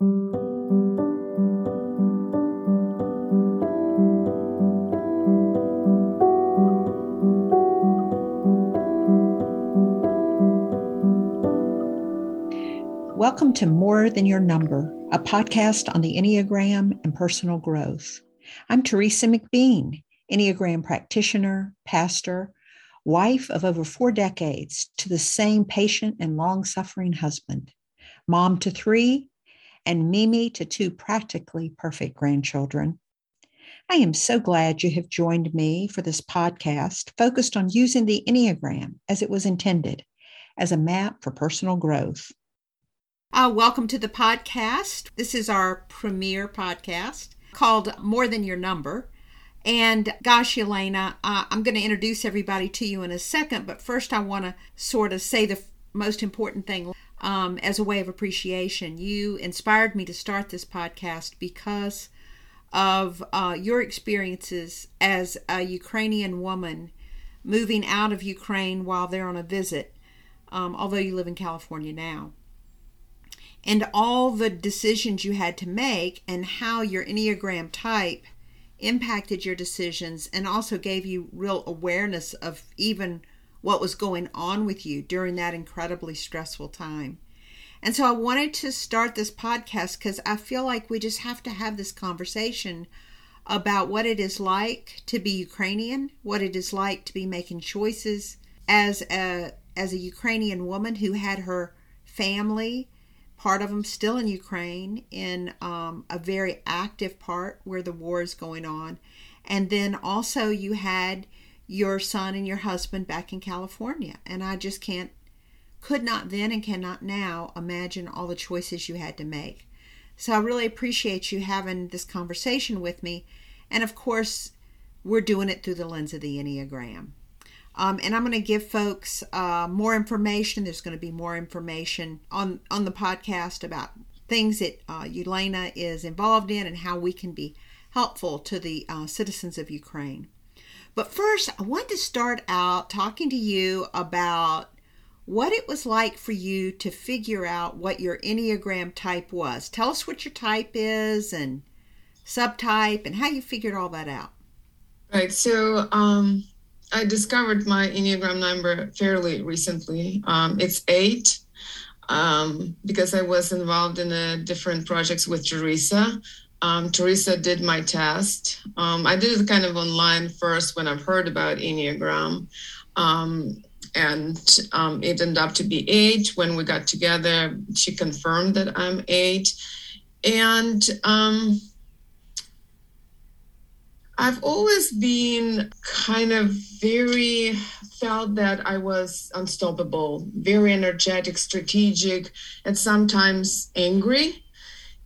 Welcome to More Than Your Number, a podcast on the Enneagram and personal growth. I'm Teresa McBean, Enneagram practitioner, pastor, wife of over four decades to the same patient and long suffering husband, mom to three, and Mimi to two practically perfect grandchildren. I am so glad you have joined me for this podcast focused on using the Enneagram as it was intended as a map for personal growth. Uh, welcome to the podcast. This is our premiere podcast called More Than Your Number. And gosh, Yelena, uh, I'm going to introduce everybody to you in a second, but first I want to sort of say the f- most important thing um, as a way of appreciation. You inspired me to start this podcast because of uh, your experiences as a Ukrainian woman moving out of Ukraine while they're on a visit, um, although you live in California now and all the decisions you had to make and how your Enneagram type impacted your decisions and also gave you real awareness of even what was going on with you during that incredibly stressful time. And so I wanted to start this podcast because I feel like we just have to have this conversation about what it is like to be Ukrainian, what it is like to be making choices as a as a Ukrainian woman who had her family part of them still in Ukraine, in um, a very active part where the war is going on. And then also, you had your son and your husband back in California. And I just can't, could not then and cannot now imagine all the choices you had to make. So I really appreciate you having this conversation with me. And of course, we're doing it through the lens of the Enneagram. Um, and I'm going to give folks uh, more information. There's going to be more information on on the podcast about things that uh, Yelena is involved in and how we can be helpful to the uh, citizens of Ukraine. But first, I want to start out talking to you about what it was like for you to figure out what your Enneagram type was. Tell us what your type is and subtype and how you figured all that out. Right. So, um, I discovered my Enneagram number fairly recently. Um, it's eight um, because I was involved in a different projects with Teresa. Um, Teresa did my test. Um, I did it kind of online first when I've heard about Enneagram. Um, and um, it ended up to be eight. When we got together, she confirmed that I'm eight. And I've always been kind of very felt that I was unstoppable, very energetic, strategic, and sometimes angry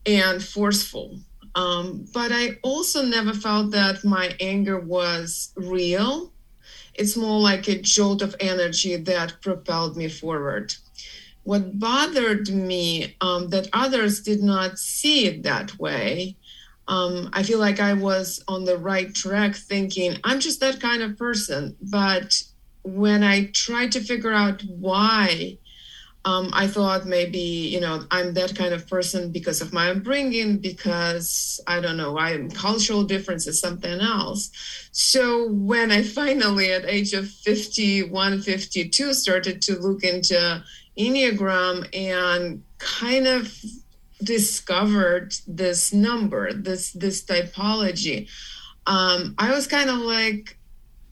and forceful. Um, but I also never felt that my anger was real. It's more like a jolt of energy that propelled me forward. What bothered me um, that others did not see it that way um, I feel like I was on the right track thinking I'm just that kind of person. But when I tried to figure out why, um, I thought maybe, you know, I'm that kind of person because of my upbringing, because I don't know, I'm cultural differences, something else. So when I finally, at age of 51, 52, started to look into Enneagram and kind of discovered this number, this this typology, um, I was kind of like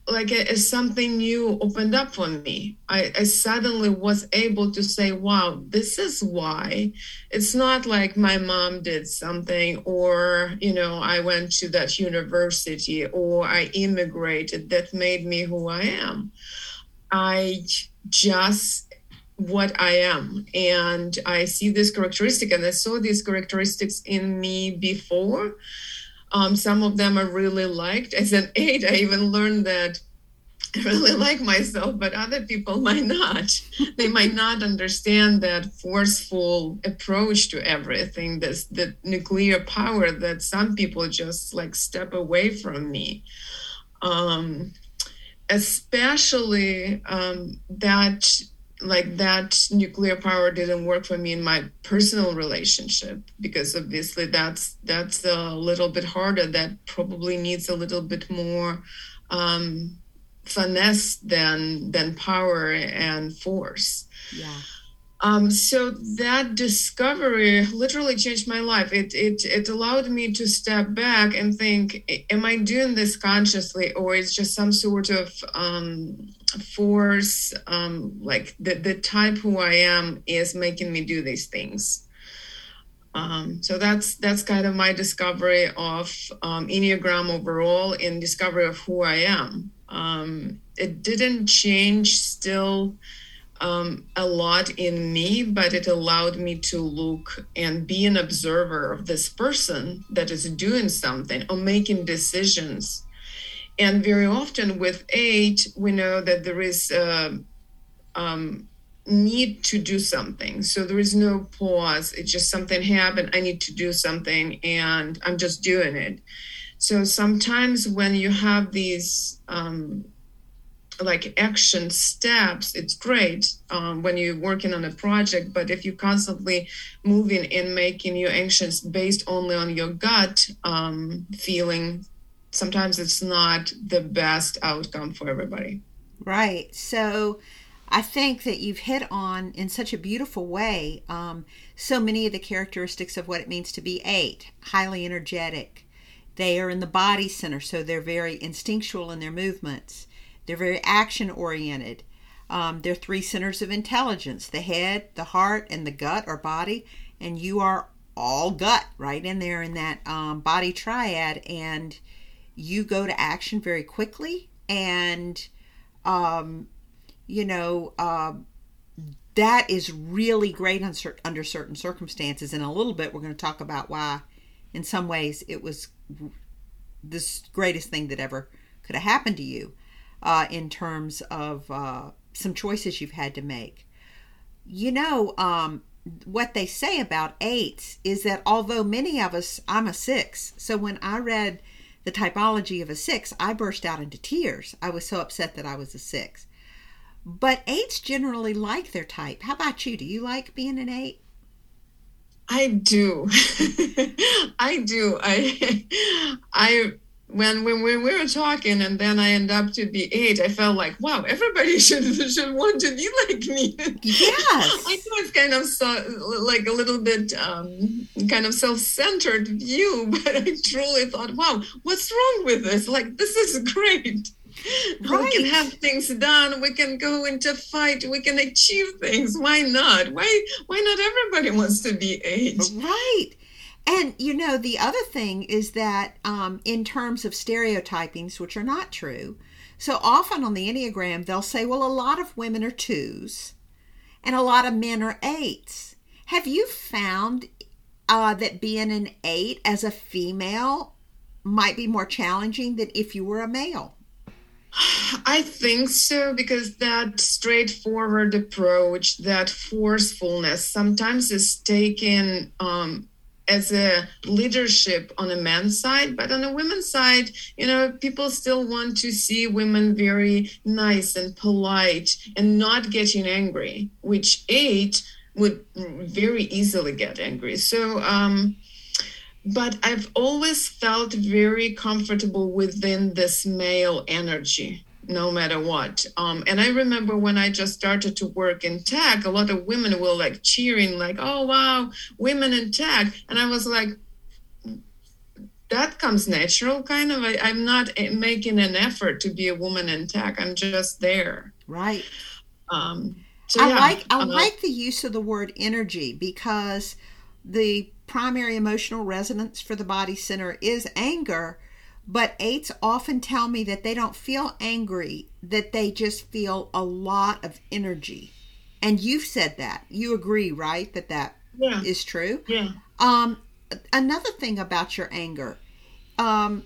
like a, something new opened up for me. I, I suddenly was able to say, wow, this is why. It's not like my mom did something, or, you know, I went to that university, or I immigrated that made me who I am. I just what I am. And I see this characteristic, and I saw these characteristics in me before. Um, some of them I really liked. As an eight, I even learned that I really like myself, but other people might not. they might not understand that forceful approach to everything, this the nuclear power that some people just like step away from me. Um, especially um, that like that nuclear power didn't work for me in my personal relationship because obviously that's that's a little bit harder. That probably needs a little bit more um, finesse than than power and force. Yeah. Um, so that discovery literally changed my life. It, it it allowed me to step back and think: Am I doing this consciously, or is just some sort of um, force, um, like the the type who I am, is making me do these things? Um, so that's that's kind of my discovery of um, Enneagram overall, in discovery of who I am. Um, it didn't change still um, a lot in me, but it allowed me to look and be an observer of this person that is doing something or making decisions. And very often with eight, we know that there is a um, need to do something. So there is no pause. It's just something happened. I need to do something, and I'm just doing it. So sometimes when you have these um, like action steps it's great um, when you're working on a project but if you're constantly moving and making your actions based only on your gut um, feeling sometimes it's not the best outcome for everybody right so i think that you've hit on in such a beautiful way um, so many of the characteristics of what it means to be eight highly energetic they are in the body center so they're very instinctual in their movements they're very action oriented. Um, they're three centers of intelligence the head, the heart, and the gut or body. And you are all gut right in there in that um, body triad. And you go to action very quickly. And, um, you know, uh, that is really great under certain circumstances. In a little bit, we're going to talk about why, in some ways, it was the greatest thing that ever could have happened to you uh, in terms of uh, some choices you've had to make. You know, um, what they say about eights is that although many of us, I'm a six, so when I read the typology of a six, I burst out into tears. I was so upset that I was a six. But eights generally like their type. How about you? Do you like being an eight? I do. I do. I I when when we were talking and then I end up to be eight, I felt like, wow, everybody should should want to be like me. Yes. I know it's kind of so, like a little bit um, kind of self-centered view, but I truly thought, wow, what's wrong with this? Like this is great. Right. We can have things done. We can go into fight. We can achieve things. Why not? Why why not everybody wants to be eight? Right. And you know, the other thing is that um, in terms of stereotypings, which are not true, so often on the Enneagram, they'll say, well, a lot of women are twos and a lot of men are eights. Have you found uh, that being an eight as a female might be more challenging than if you were a male? I think so because that straightforward approach, that forcefulness, sometimes is taken um, as a leadership on a man's side but on a women's side you know people still want to see women very nice and polite and not getting angry which eight would very easily get angry. So um but i've always felt very comfortable within this male energy no matter what. Um, and I remember when I just started to work in tech, a lot of women were like cheering, like, oh, wow, women in tech. And I was like, that comes natural, kind of. I, am not making an effort to be a woman in tech. I'm just there. Right. Um, so, I yeah, like I uh, like the use of the word energy because the primary emotional resonance for the body center is anger, but eights often tell me that they don't feel angry, that they just feel a lot of energy. And you've said that. You agree, right? That that yeah. is true? Yeah. Um, another thing about your anger, um,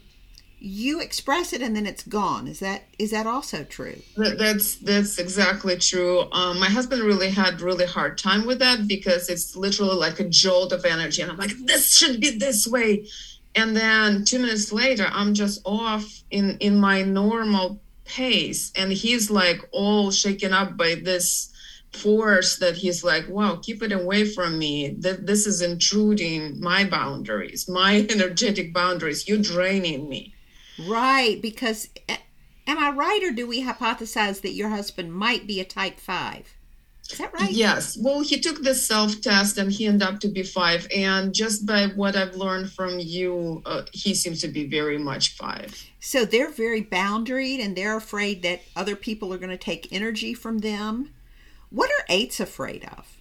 you express it and then it's gone. Is that is that also true? That's that's exactly true. Um, my husband really had really hard time with that because it's literally like a jolt of energy, and I'm like, this should be this way, and then two minutes later i'm just off in in my normal pace and he's like all shaken up by this force that he's like, wow, keep it away from me. That this is intruding my boundaries, my energetic boundaries. You're draining me. Right, because am I right, or do we hypothesize that your husband might be a type five? Is that right? Yes. Well, he took the self test and he ended up to be five. And just by what I've learned from you, uh, he seems to be very much five. So they're very boundaried and they're afraid that other people are going to take energy from them. What are eights afraid of?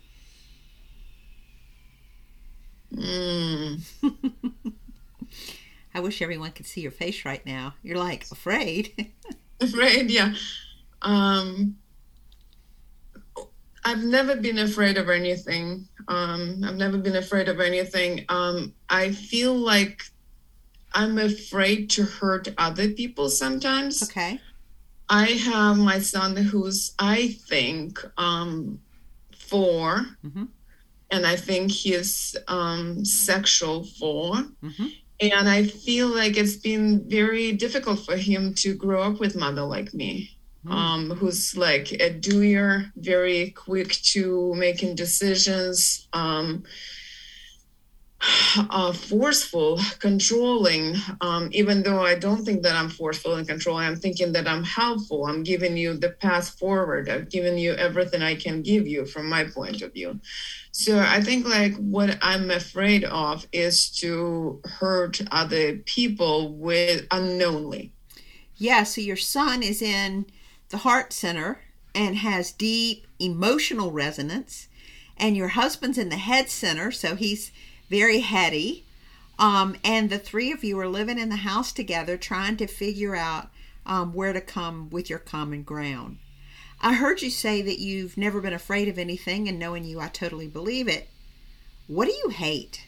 Mm. I wish everyone could see your face right now. You're like afraid. afraid, yeah. Um, I've never been afraid of anything. Um, I've never been afraid of anything. Um, I feel like I'm afraid to hurt other people sometimes. Okay. I have my son who's, I think, um, 4 mm-hmm. and I think he's um, sexual 4 mm-hmm. And I feel like it's been very difficult for him to grow up with mother like me. Um, who's like a doer, very quick to making decisions, um, uh, forceful, controlling. Um, even though I don't think that I'm forceful and controlling, I'm thinking that I'm helpful. I'm giving you the path forward. I've given you everything I can give you from my point of view. So I think like what I'm afraid of is to hurt other people with unknowingly. Yeah. So your son is in the heart center and has deep emotional resonance. And your husband's in the head center, so he's very heady. Um, and the three of you are living in the house together trying to figure out um, where to come with your common ground. I heard you say that you've never been afraid of anything, and knowing you, I totally believe it. What do you hate?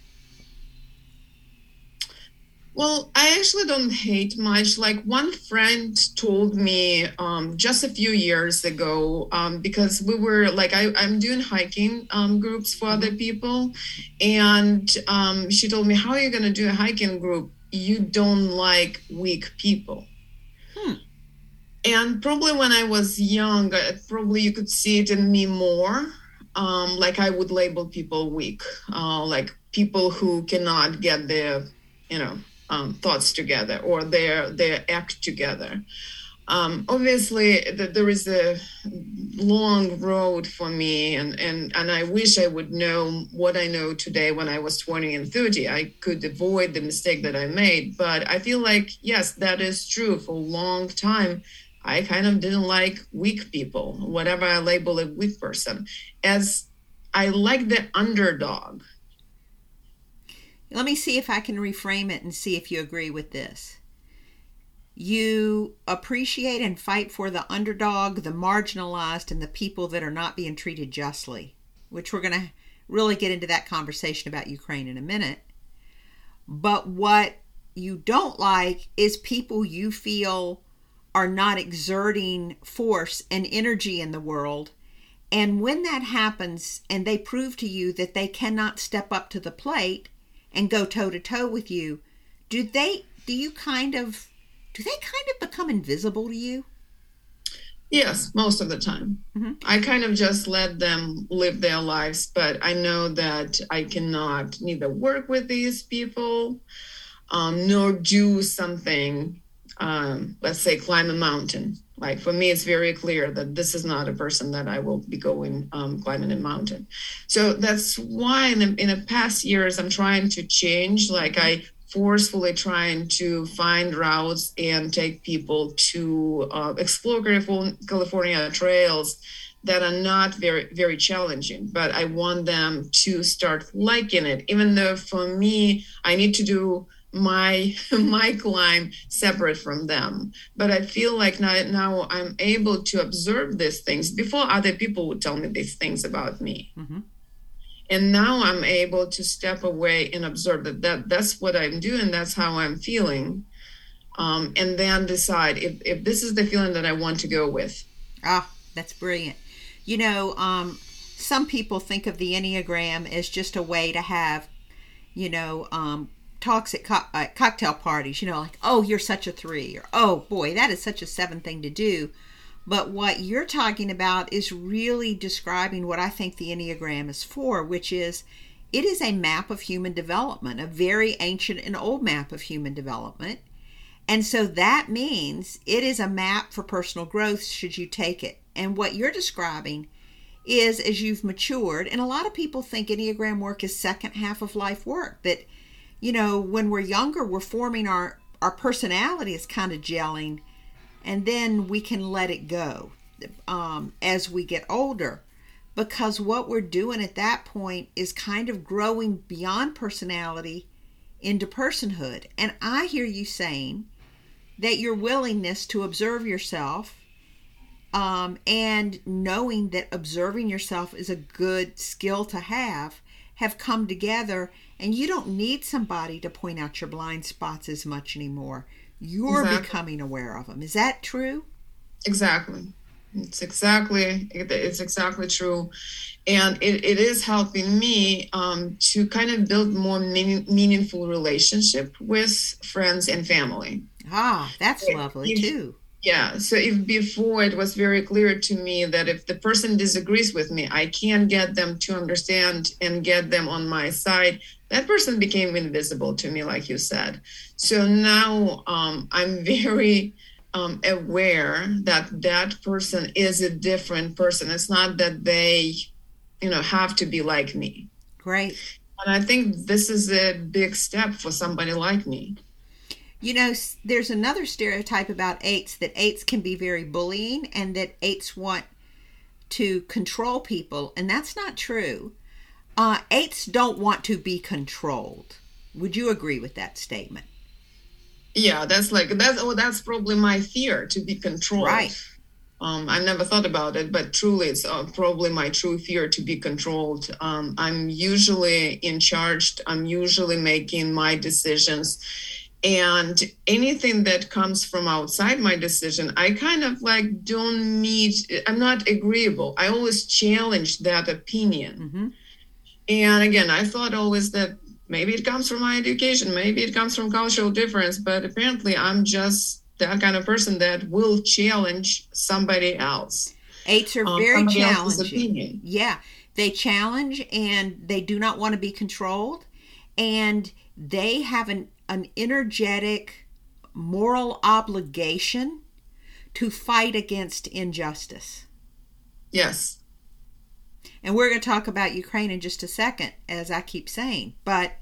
Well, I actually don't hate much. Like one friend told me um, just a few years ago, um, because we were like, I, am doing hiking um, groups for other people. And um, she told me, How are you going to do a hiking group? You don't like weak people. Hmm. And probably when I was young, uh, probably you could see it in me more. Um, like I would label people weak, uh, like people who cannot get their, you know, um, thoughts together or their their act together. Um, obviously, the, there is a long road for me, and, and, and I wish I would know what I know today when I was 20 and 30. I could avoid the mistake that I made, but I feel like, yes, that is true. For a long time, I kind of didn't like weak people, whatever I label a weak person, as I like the underdog. Let me see if I can reframe it and see if you agree with this. You appreciate and fight for the underdog, the marginalized, and the people that are not being treated justly, which we're going to really get into that conversation about Ukraine in a minute. But what you don't like is people you feel are not exerting force and energy in the world. And when that happens and they prove to you that they cannot step up to the plate, and go toe to toe with you, do they do you kind of do they kind of become invisible to you? Yes, most of the time. Mm-hmm. I kind of just let them live their lives, but I know that I cannot neither work with these people um, nor do something, um, let's say, climb a mountain like for me, it's very clear that this is not a person that I will be going um, climbing a mountain. So that's why in the, in the past years I'm trying to change. Like I forcefully trying to find routes and take people to uh, explore California trails that are not very very challenging but i want them to start liking it even though for me i need to do my my climb separate from them. But i feel like now, now i'm able to observe these things before other people would tell me these things about me. Mm-hmm. and now i'm able to step away and observe that, that that's what i'm doing that's how i'm feeling. Um, and then decide if, if this is the feeling that i want to go with. Ah that's brilliant. You know um, some people think of the enneagram as just a way to have you know um, talks at, co- at cocktail parties, you know, like, oh, you're such a three, or oh, boy, that is such a seven thing to do. But what you're talking about is really describing what I think the Enneagram is for, which is it is a map of human development, a very ancient and old map of human development. And so that means it is a map for personal growth should you take it. And what you're describing is as you've matured, and a lot of people think Enneagram work is second half of life work, that, you know, when we're younger, we're forming our, our personality is kind of gelling, and then we can let it go um, as we get older. Because what we're doing at that point is kind of growing beyond personality into personhood. And I hear you saying that your willingness to observe yourself um, and knowing that observing yourself is a good skill to have have come together and you don't need somebody to point out your blind spots as much anymore. You're exactly. becoming aware of them is that true? Exactly. It's exactly it's exactly true. And it, it is helping me um, to kind of build more meaning, meaningful relationship with friends and family. Ah that's lovely too yeah. So if before it was very clear to me that if the person disagrees with me, I can't get them to understand and get them on my side, that person became invisible to me, like you said. So now um, I'm very um, aware that that person is a different person. It's not that they, you know, have to be like me. Right. And I think this is a big step for somebody like me. You know, there's another stereotype about eights that eights can be very bullying and that eights want to control people, and that's not true. Uh, eights don't want to be controlled. Would you agree with that statement? Yeah, that's like that's oh that's probably my fear to be controlled. Right. Um, I never thought about it, but truly, it's uh, probably my true fear to be controlled. Um, I'm usually in charge. I'm usually making my decisions and anything that comes from outside my decision i kind of like don't meet i'm not agreeable. I always challenge that opinion. Mm-hmm. and again i thought always that maybe it comes from my education maybe it comes from cultural difference but apparently i'm just that kind of person that will challenge somebody else. Eights are um, very challenging. yeah. They challenge and they do not want to be controlled. And they have an an energetic moral obligation to fight against injustice. Yes. And we're going to talk about Ukraine in just a second, as I keep saying. But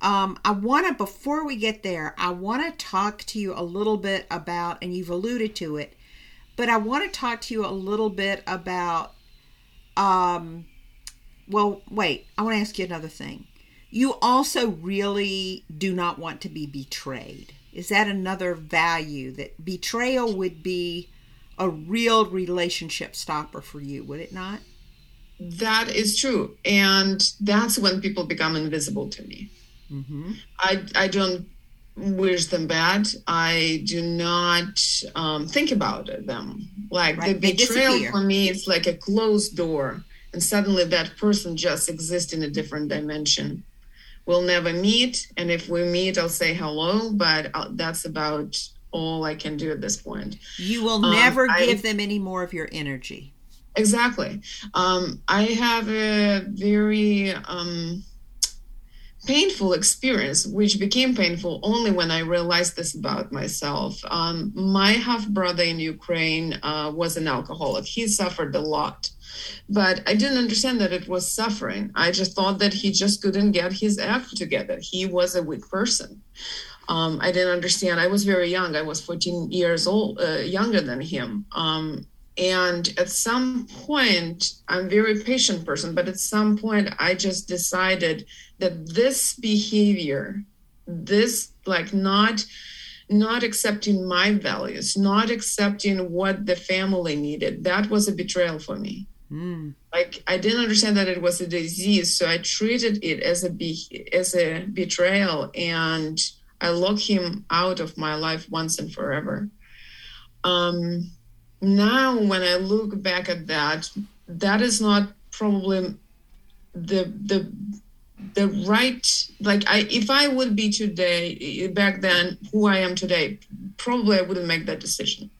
um, I want to, before we get there, I want to talk to you a little bit about, and you've alluded to it, but I want to talk to you a little bit about, um, well, wait, I want to ask you another thing you also really do not want to be betrayed. Is that another value that betrayal would be a real relationship stopper for you, would it not? That is true. And that's when people become invisible to me. Mm-hmm. I, I don't wish them bad. I do not um, think about them. Like right. the betrayal for me is like a closed door, and suddenly that person just exists in a different dimension we'll never meet. And if we meet, I'll say hello, but I'll, that's about all I can do at this point. You will um, never give I, them any more of your energy. Exactly. Um, I have a very um, painful experience, which became painful only when I realized this about myself. Um, my half brother in Ukraine uh, was an alcoholic. He suffered a lot but I didn't understand that it was suffering. I just thought that he just couldn't get his act together. He was a weak person. Um, I didn't understand. I was very young. I was 14 years old, uh, younger than him. Um, and at some point, I'm very patient person, but at some point, I just decided that this behavior, this like not not accepting my values, not accepting what the family needed, that was a betrayal for me. Mm. Like I didn't understand that it was a disease, so I treated it as a be- as a betrayal, and I locked him out of my life once and forever. Um, now, when I look back at that, that is not probably the the the right like i if i would be today back then who i am today probably i wouldn't make that decision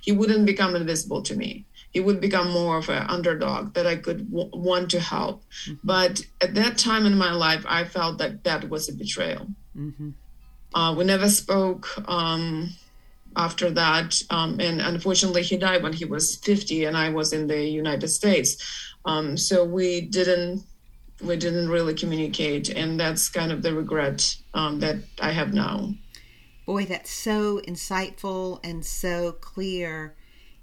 he wouldn't become invisible to me he would become more of an underdog that I could w- want to help. Mm-hmm. But at that time in my life, I felt that that was a betrayal. Mm-hmm. Uh, we never spoke um, after that. Um, and unfortunately, he died when he was 50, and I was in the United States. Um, so we didn't we didn't really communicate, and that's kind of the regret um, that I have now. Boy, that's so insightful and so clear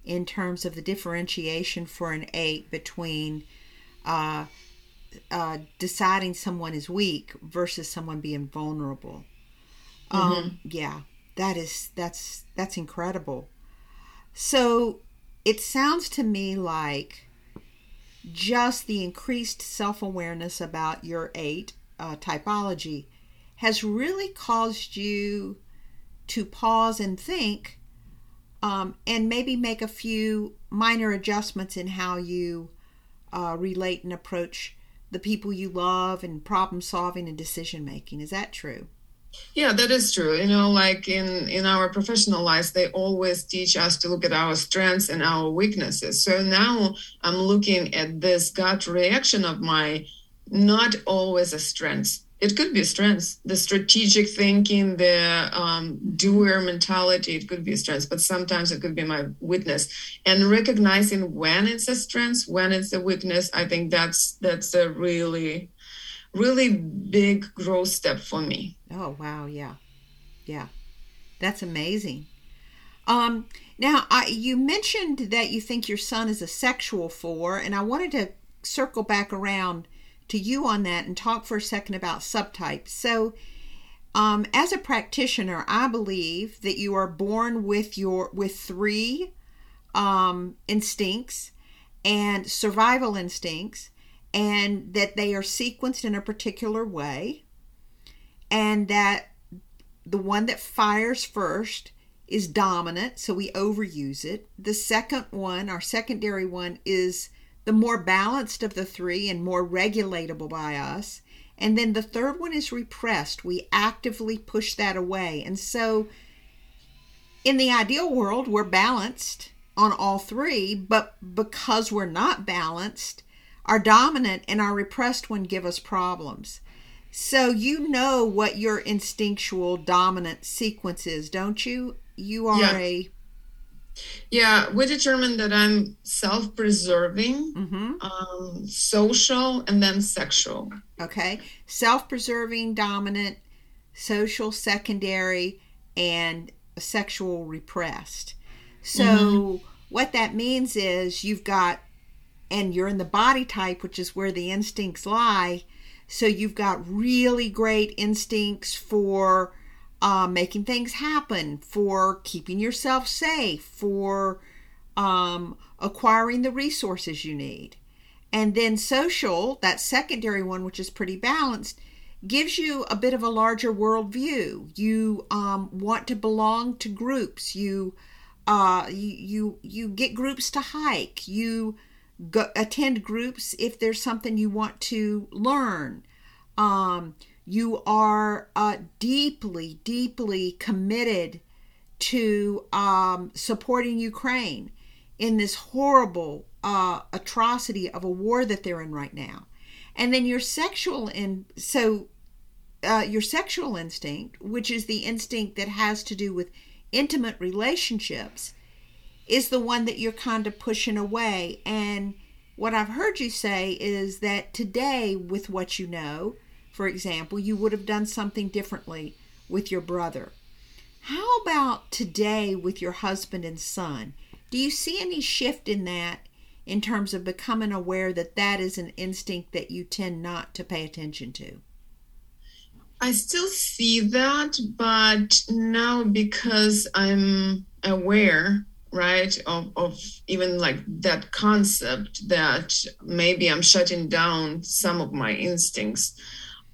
in terms of the differentiation for an eight between uh, uh, deciding someone is weak versus someone being vulnerable. Um, mm-hmm. Um, yeah, that is that's that's incredible. So it sounds to me like just the increased self awareness about your eight uh, typology has really caused you to pause and think um, and maybe make a few minor adjustments in how you uh, relate and approach the people you love and problem solving and decision making. Is that true? Yeah, that is true. You know, like in in our professional lives, they always teach us to look at our strengths and our weaknesses. So now I'm looking at this gut reaction of my not always a strength it could be strengths the strategic thinking the um, doer mentality it could be a strength but sometimes it could be my weakness. And recognizing when it's a strength when it's a weakness i think that's that's a really really big growth step for me. Oh wow. Yeah. Yeah. That's amazing. Um now I, you mentioned that you think your son is a sexual four and i wanted to circle back around to you on that and talk for a second about subtypes. So, um, as a practitioner, I believe that you are born with your with three um, instincts and survival instincts, and that they are sequenced in a particular way, and that the one that fires first is dominant, so we overuse it. The second one, our secondary one, is the more balanced of the three and more regulatable by us. And then the third one is repressed. We actively push that away. And so, in the ideal world, we're balanced on all three, but because we're not balanced, our dominant and our repressed one give us problems. So, you know what your instinctual dominant sequence is, don't you? You are yeah. a yeah, we determined that I'm self preserving, mm-hmm. um, social, and then sexual. Okay. Self preserving, dominant, social, secondary, and sexual repressed. So, mm-hmm. what that means is you've got, and you're in the body type, which is where the instincts lie. So, you've got really great instincts for uh, making things happen, for keeping yourself safe, for um, acquiring the resources you need. And then social, that secondary one, which is pretty balanced, gives you a bit of a larger worldview. You um, want to belong to groups. You, uh, you, you, you get groups to hike. You go, attend groups if there's something you want to learn. Um, you are uh, deeply, deeply committed to um, supporting Ukraine in this horrible uh, atrocity of a war that they're in right now. And then your sexual and so uh, your sexual instinct, which is the instinct that has to do with intimate relationships, is the one that you're kind of pushing away. And what I've heard you say is that today, with what you know, for example, you would have done something differently with your brother. How about today with your husband and son? Do you see any shift in that in terms of becoming aware that that is an instinct that you tend not to pay attention to? I still see that, but now because I'm aware, right, of, of even like that concept that maybe I'm shutting down some of my instincts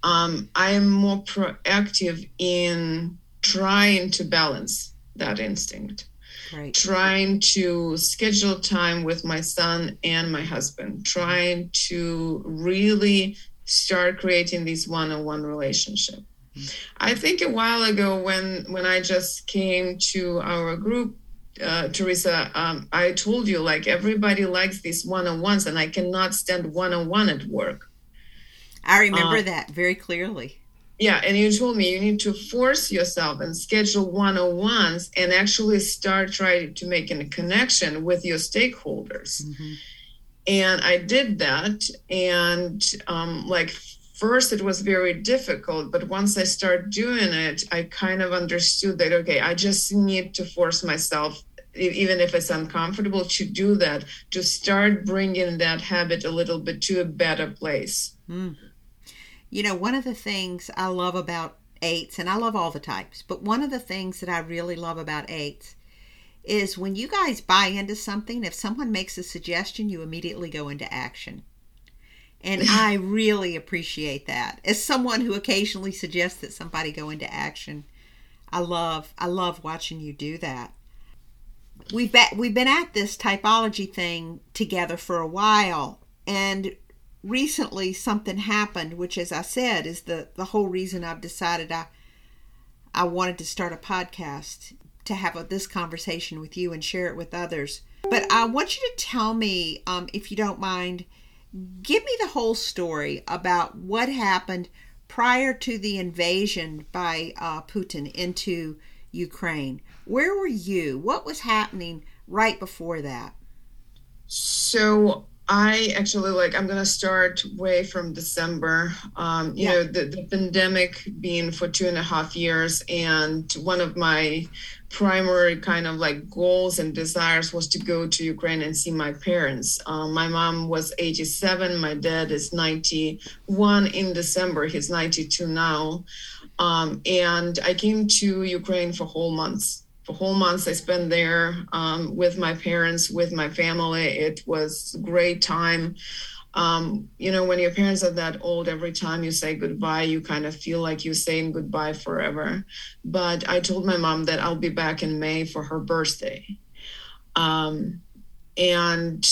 um, I am more proactive in trying to balance that instinct. Right. Trying to schedule time with my son and my husband, trying to really start creating this one-on-one relationship. Mm-hmm. I think a while ago when when I just came to our group uh, Teresa, um, I told you like everybody likes these one on ones, and I cannot stand one on one at work. I remember uh, that very clearly. Yeah, and you told me you need to force yourself and schedule one on ones and actually start trying to make a connection with your stakeholders. Mm-hmm. And I did that, and um, like first it was very difficult but once i started doing it i kind of understood that okay i just need to force myself even if it's uncomfortable to do that to start bringing that habit a little bit to a better place mm. You know one of the things i love about eights and i love all the types but one of the things that i really love about eights is when you guys buy into something if someone makes a suggestion you immediately go into action and I really appreciate that. As someone who occasionally suggests that somebody go into action, I love I love watching you do that. We've been, we've been at this typology thing together for a while and recently something happened which as I said is the the whole reason I've decided I I wanted to start a podcast to have a, this conversation with you and share it with others. But I want you to tell me um, if you don't mind give me the whole story about what happened prior to the invasion by uh, Putin into Ukraine. Where were you? What was happening right before that? So I actually like I'm gonna start way from December. Um, you yeah. know, the, the pandemic being for two and a half years, and one of my primary kind of like goals and desires was to go to Ukraine and see my parents. Um, my mom was 87, my dad is 91 in December, he's 92 now. Um, and I came to Ukraine for whole months. Whole months, I spent there um, with my parents, with my family. It was great time um, you know, when your parents are that old, every time you say goodbye, you kind of feel like you're saying goodbye forever. But I told my mom that I'll be back in May for her birthday. Um, and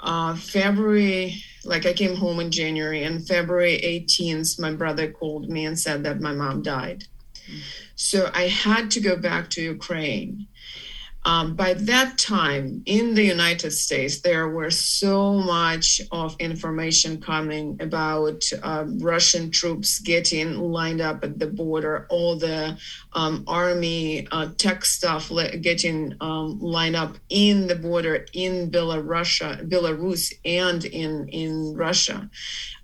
uh, February, like I came home in January, and February 18th, my brother called me and said that my mom died. Mm. So I had to go back to Ukraine. Um, by that time in the United States, there were so much of information coming about uh, Russian troops getting lined up at the border, all the um, army uh, tech stuff getting um, lined up in the border in Belarus, Belarus and in in Russia.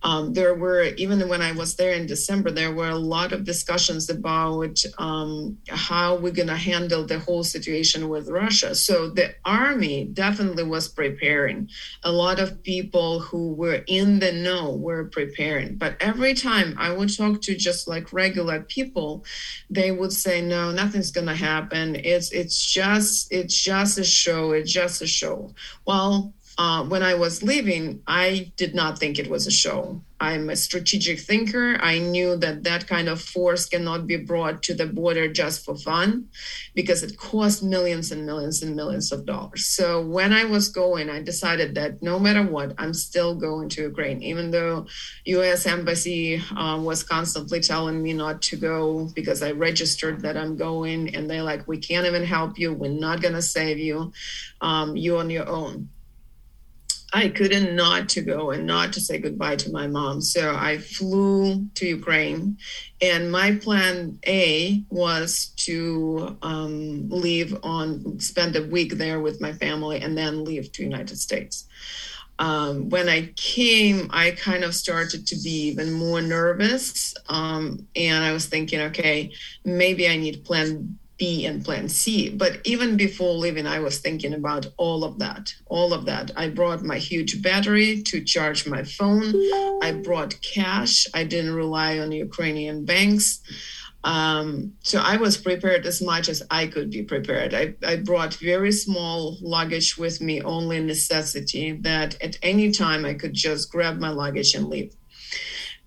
Um, there were even when I was there in December, there were a lot of discussions about um, how we're going to handle the whole situation with Russia. So the army definitely was preparing. A lot of people who were in the know were preparing. But every time I would talk to just like regular people, they would say, "No, nothing's going to happen. It's it's just it's just a show. It's just a show." Well, uh, when I was leaving, I did not think it was a show. I'm a strategic thinker. I knew that that kind of force cannot be brought to the border just for fun because it costs millions and millions and millions of dollars. So when I was going, I decided that no matter what, I'm still going to Ukraine, even though U.S. Embassy uh, was constantly telling me not to go because I registered that I'm going, and they're like, "We can't even help you. We're not gonna save you. Um, you on your own." I couldn't not to go and not to say goodbye to my mom. So I flew to Ukraine, and my plan A was to um, leave on spend a week there with my family, and then leave to United States. Um, when I came, I kind of started to be even more nervous, um, and I was thinking, okay, maybe I need plan B and plan C. But even before leaving, I was thinking about all of that, all of that. I brought my huge battery to charge my phone. I brought cash. I didn't rely on Ukrainian banks. Um, so I was prepared as much as I could be prepared. I, I brought very small luggage with me, only necessity that at any time I could just grab my luggage and leave.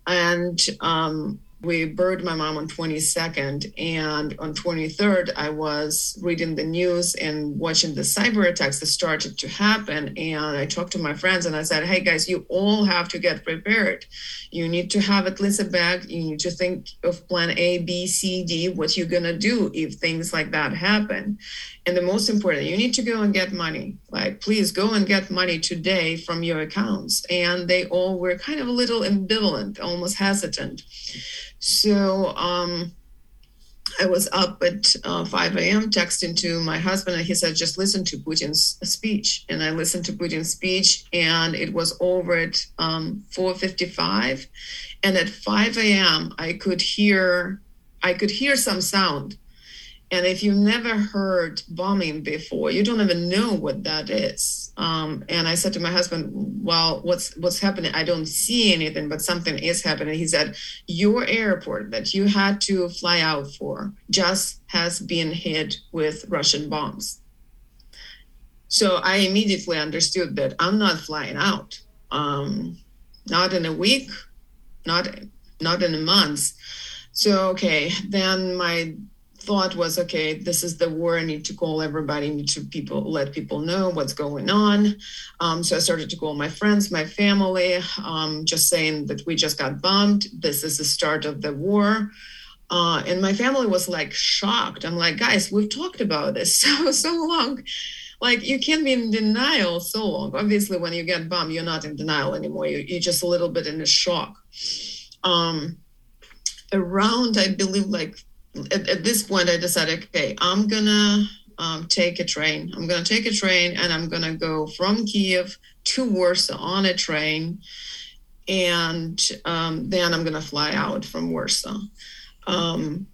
And um, we buried my mom on 22nd and on 23rd i was reading the news and watching the cyber attacks that started to happen. And i talked to my friends and i said hey guys you all have to get prepared. You need to have at least a bag. You need to think of plan a b c d what you're going to do if things like that happen and the most important, you need to go and get money. Like, please go and get money today from your accounts. And they all were kind of a little ambivalent, almost hesitant. So, um, I was up at uh, 5 a.m. texting to my husband, and he said, just listen to Putin's speech. And I listened to Putin's speech, and it was over at um, 4:55. And at 5 a.m., I could hear, I could hear some sound and if you've never heard bombing before, you don't even know what that is. Um, and I said to my husband, "Well, what's what's happening? I don't see anything, but something is happening." He said, "Your airport that you had to fly out for just has been hit with Russian bombs." So I immediately understood that I'm not flying out. Um, not in a week, not not in a month. So okay, then my thought was okay this is the war. I need to call everybody I need to people let people know what's going on. Um, so i started to call my friends my family um, just saying that we just got bombed. This is the start of the war. Uh, and my family was like shocked. I'm like guys we've talked about this so so long. Like you can't be in denial so long. Obviously when you get bombed you're not in denial anymore. You, you're just a little bit in a shock. Um, around i believe like at, at this point, I decided, okay, I'm gonna um, take a train. I'm gonna take a train, and I'm gonna go from Kiev to Warsaw on a train, and um, then I'm gonna fly out from Warsaw. Um,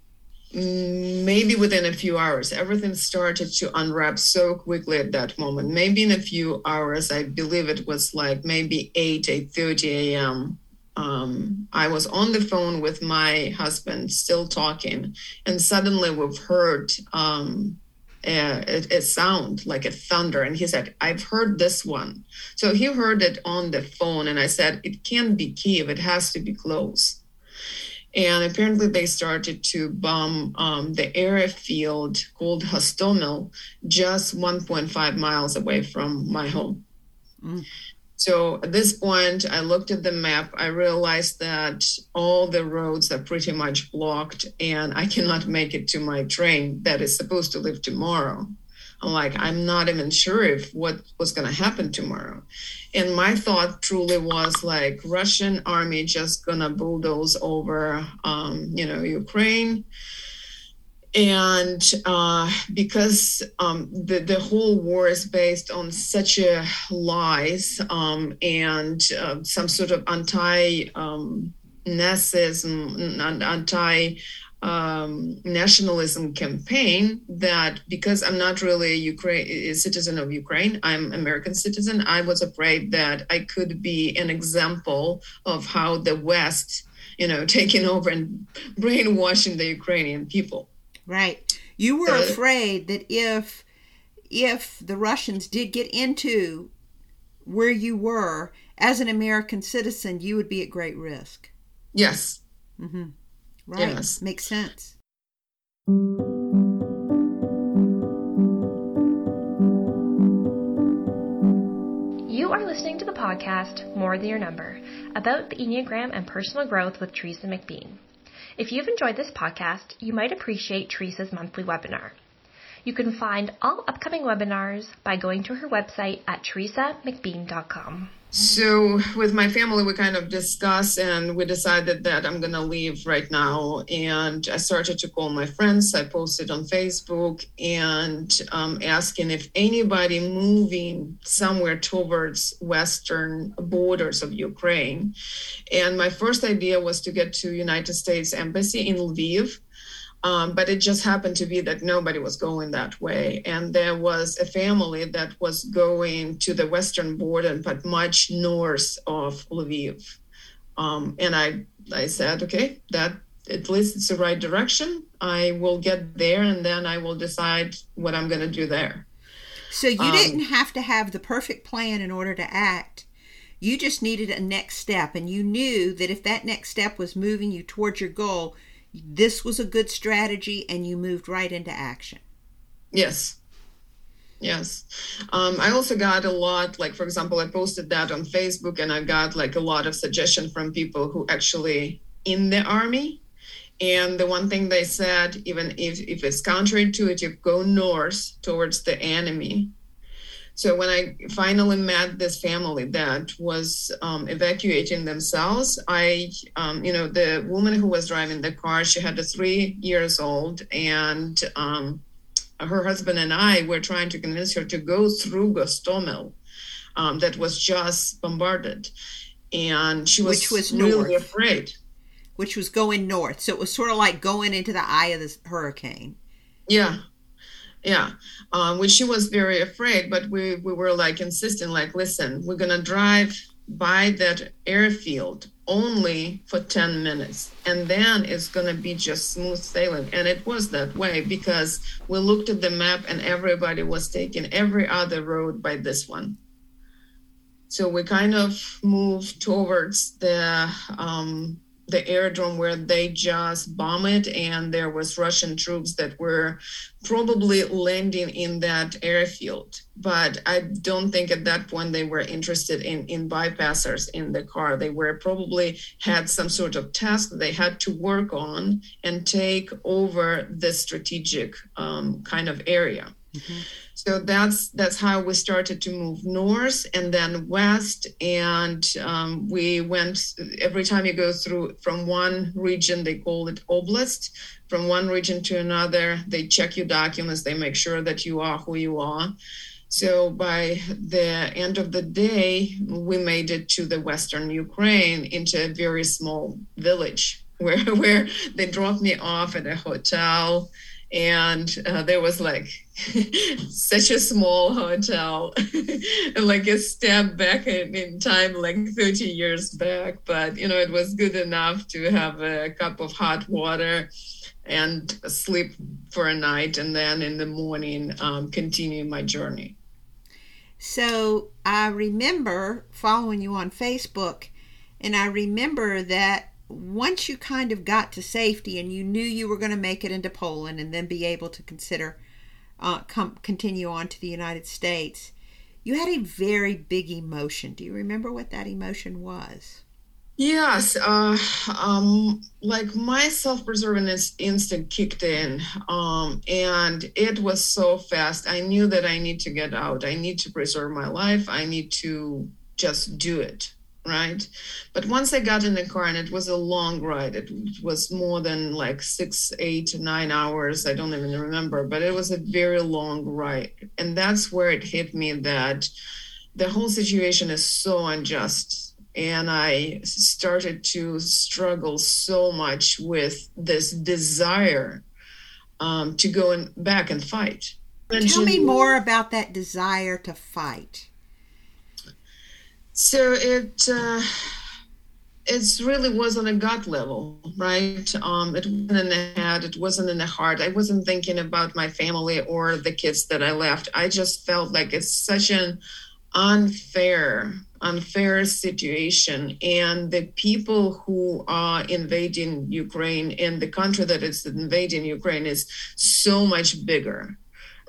maybe within a few hours, everything started to unwrap so quickly at that moment. Maybe in a few hours, I believe it was like maybe 8, 8.30 a.m um, I was on the phone with my husband, still talking, and suddenly we've heard um, a, a, sound like a thunder. And he said, I've heard this one. So he heard it on the phone, and I said, It can't be Kiev, it has to be close. And apparently, they started to bomb um, the airfield called Hostomel, just 1.5 miles away from my home. Mm. So at this point, I looked at the map. I realized that all the roads are pretty much blocked, and I cannot make it to my train that is supposed to leave tomorrow. I'm like, I'm not even sure if what was going to happen tomorrow. And my thought truly was like, Russian army just gonna bulldoze over, um, you know, Ukraine and uh, because um, the, the whole war is based on such a lies um, and uh, some sort of anti um, and anti um, nationalism campaign that because I'm not really a Ukraine a citizen of Ukraine, I'm American citizen. I was afraid that I could be an example of how the West, you know, taking over and brainwashing the Ukrainian people. Right. You were afraid that if if the Russians did get into where you were as an American citizen, you would be at great risk. Yes. Mm-hmm. Right. Yes. Makes sense. You are listening to the podcast More Than Your Number about the Enneagram and personal growth with Teresa McBean. If you've enjoyed this podcast, you might appreciate Teresa's monthly webinar. You can find all upcoming webinars by going to her website at teresamcbean.com. So, with my family, we kind of discussed and we decided that I'm to leave right now. And I started to call my friends. I posted on Facebook and um, asking if anybody moving somewhere towards western borders of Ukraine. And my first idea was to get to United States Embassy in Lviv um, but it just happened to be that nobody was going that way. And there was a family that was going to the western border, but much north of Lviv. Um, and I, I said, okay, that at least it's the right direction. I will get there and then I will decide what I'm going to do there. So you um, didn't have to have the perfect plan in order to act. You just needed a next step. And you knew that if that next step was moving you towards your goal, this was a good strategy and you moved right into action. Yes. Yes. Um, I also got a lot, like, for example, I posted that on Facebook and I got like a lot of suggestion from people who actually in the army And the one thing they said, even if, if it's you go north towards the enemy. So when I finally met this family that was um, evacuating themselves, I, um, you know, the woman who was driving the car, she had a three years old, and um, her husband and I were trying to convince her to go through Gostomel, um, that was just bombarded, and she was, Which was really north. afraid. which was going north. So it was sort of like going into the eye of the hurricane. Yeah. Yeah. Um, which she was very afraid, but we, we were like insisting, like, listen, we're to drive by that airfield only for 10 minutes and then it's going to be just smooth sailing and it was that way because we looked at the map and everybody was taking every other road by this one so we kind of moved towards the um, the aerodrome where they just bombed and there was russian troops that were probably landing in that airfield. But i don't think at that point they were interested in in bypassers in the car. They were probably had some sort of task they had to work on and take over the strategic um, kind of area so that's that's how we started to move north and then west. And um, we went every time you go through from one region they call it oblast. From one region to another they check your documents. They make sure that you are who you are. So by the end of the day we made it to the western ukraine into a very small village where where they dropped me off at a hotel and uh, there was like such a small hotel like a step back in, in, time like 30 years back. But you know it was good enough to have a cup of hot water and sleep for a night and then in the morning um, continue my journey. So i remember following you on facebook and i remember that once you kind of got to safety and you knew you were going to make it into Poland and then be able to consider uh, come continue on to the United States, you had a very big emotion. Do you remember what that emotion was? Yes, uh, um, like my self-preserving instinct kicked in, um, and it was so fast. I knew that I need to get out. I need to preserve my life. I need to just do it right? But once I got in the car, and it was a long ride, it was more than like six, eight, nine hours. I don't even remember, but it was a very long ride. And that's where it hit me that the whole situation is so unjust. And I started to struggle so much with this desire um, to go and back and fight. Tell me more about that desire to fight. So it uh, it really was on a gut level, right? Um, it wasn't in the head, it wasn't in the heart. I wasn't thinking about my family or the kids that I left. I just felt like it's such an unfair, unfair situation, and the people who are invading Ukraine and the country that is invading Ukraine is so much bigger,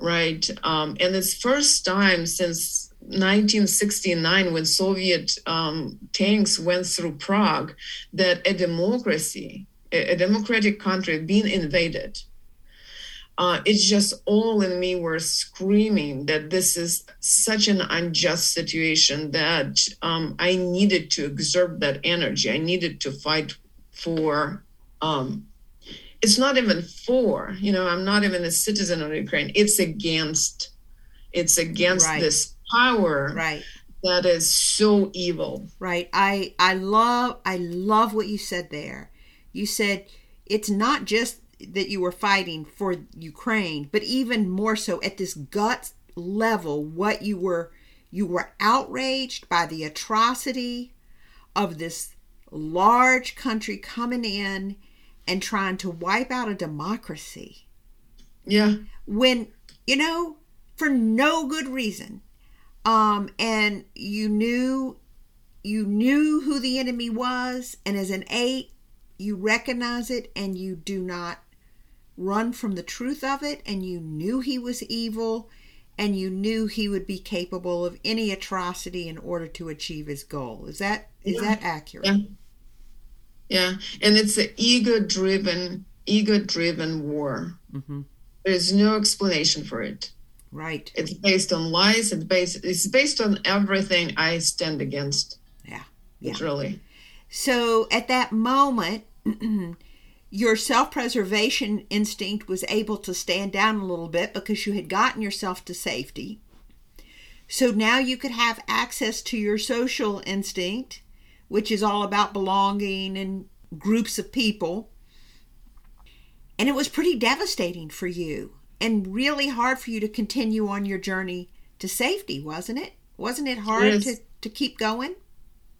right? Um, and it's first time since 1969 when soviet um, tanks went through prague that a democracy a, a democratic country being invaded. Uh, it's just all in me were screaming that this is such an unjust situation that um, i needed to exert that energy. I needed to fight for um, it's not even for you know i'm not even a citizen of ukraine. It's against it's against right. this power right. that is so evil. Right. I i love i love what you said there. You said it's not just that you were fighting for ukraine but even more so at this gut level what you were you were outraged by the atrocity of this large country coming in and trying to wipe out a democracy. Yeah. When you know for no good reason um, and you knew you knew who the enemy was and as an eight you recognize it and you do not run from the truth of it and you knew he was evil and you knew he would be capable of any atrocity in order to achieve his goal is that is yeah. that accurate yeah. Yeah, and it's an ego-driven, ego-driven war. Mm-hmm. There's no explanation for it. Right. It's based on lies. It's based. It's based on everything I stand against. Yeah. Yeah. It's really. So at that moment, your self preservation instinct was able to stand down a little bit because you had gotten yourself to safety. So now you could have access to your social instinct, which is all about belonging and groups of people. And it was pretty devastating for you and really hard for you to continue on your journey to safety, wasn't it? Wasn't it hard Yes. to, to keep going?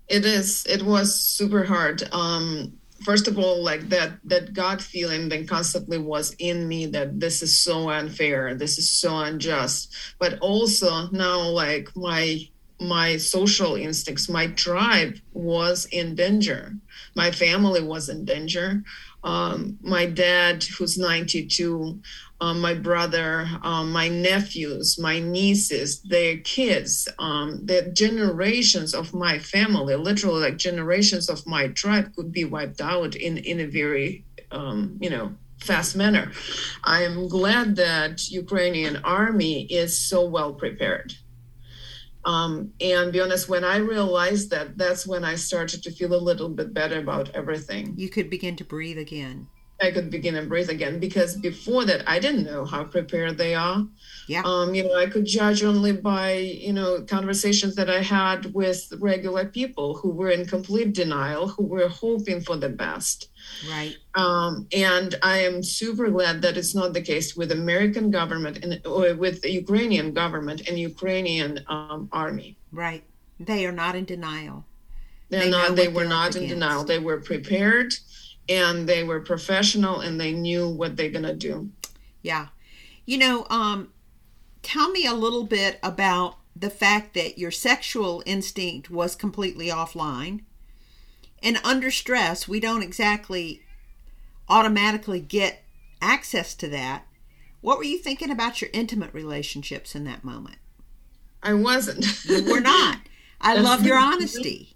It is. It was super hard. Um, first of all, like that that gut feeling that constantly was in me that this is so unfair, this is so unjust. But also now, like my my social instincts, my tribe was in danger. My family was in danger. Um, my dad, who's 92, um, my brother, um, my nephews, my nieces, their kids, um, the generations of my family, literally like generations of my tribe, could be wiped out in in a very, um, you know, fast manner. I am glad that Ukrainian army is so well prepared. Um, and be honest, when I realized that, that's when I started to feel a little bit better about everything. You could begin to breathe again. I could begin and breathe again because before that I didn't know how prepared they are. Yeah. Um, you know, I could judge only by, you know, conversations that I had with regular people who were in complete denial, who were hoping for the best. Right. Um, and I am super glad that it's not the case with American government and or with the Ukrainian government and Ukrainian um, army. Right. They are not in denial. They're They not. They were not up in denial. They were prepared, and they were professional, and they knew what they're gonna do. Yeah. You know, um, tell me a little bit about the fact that your sexual instinct was completely offline. And under stress, we don't exactly automatically get access to that. What were you thinking about your intimate relationships in that moment? I wasn't. You were not. I love your honesty.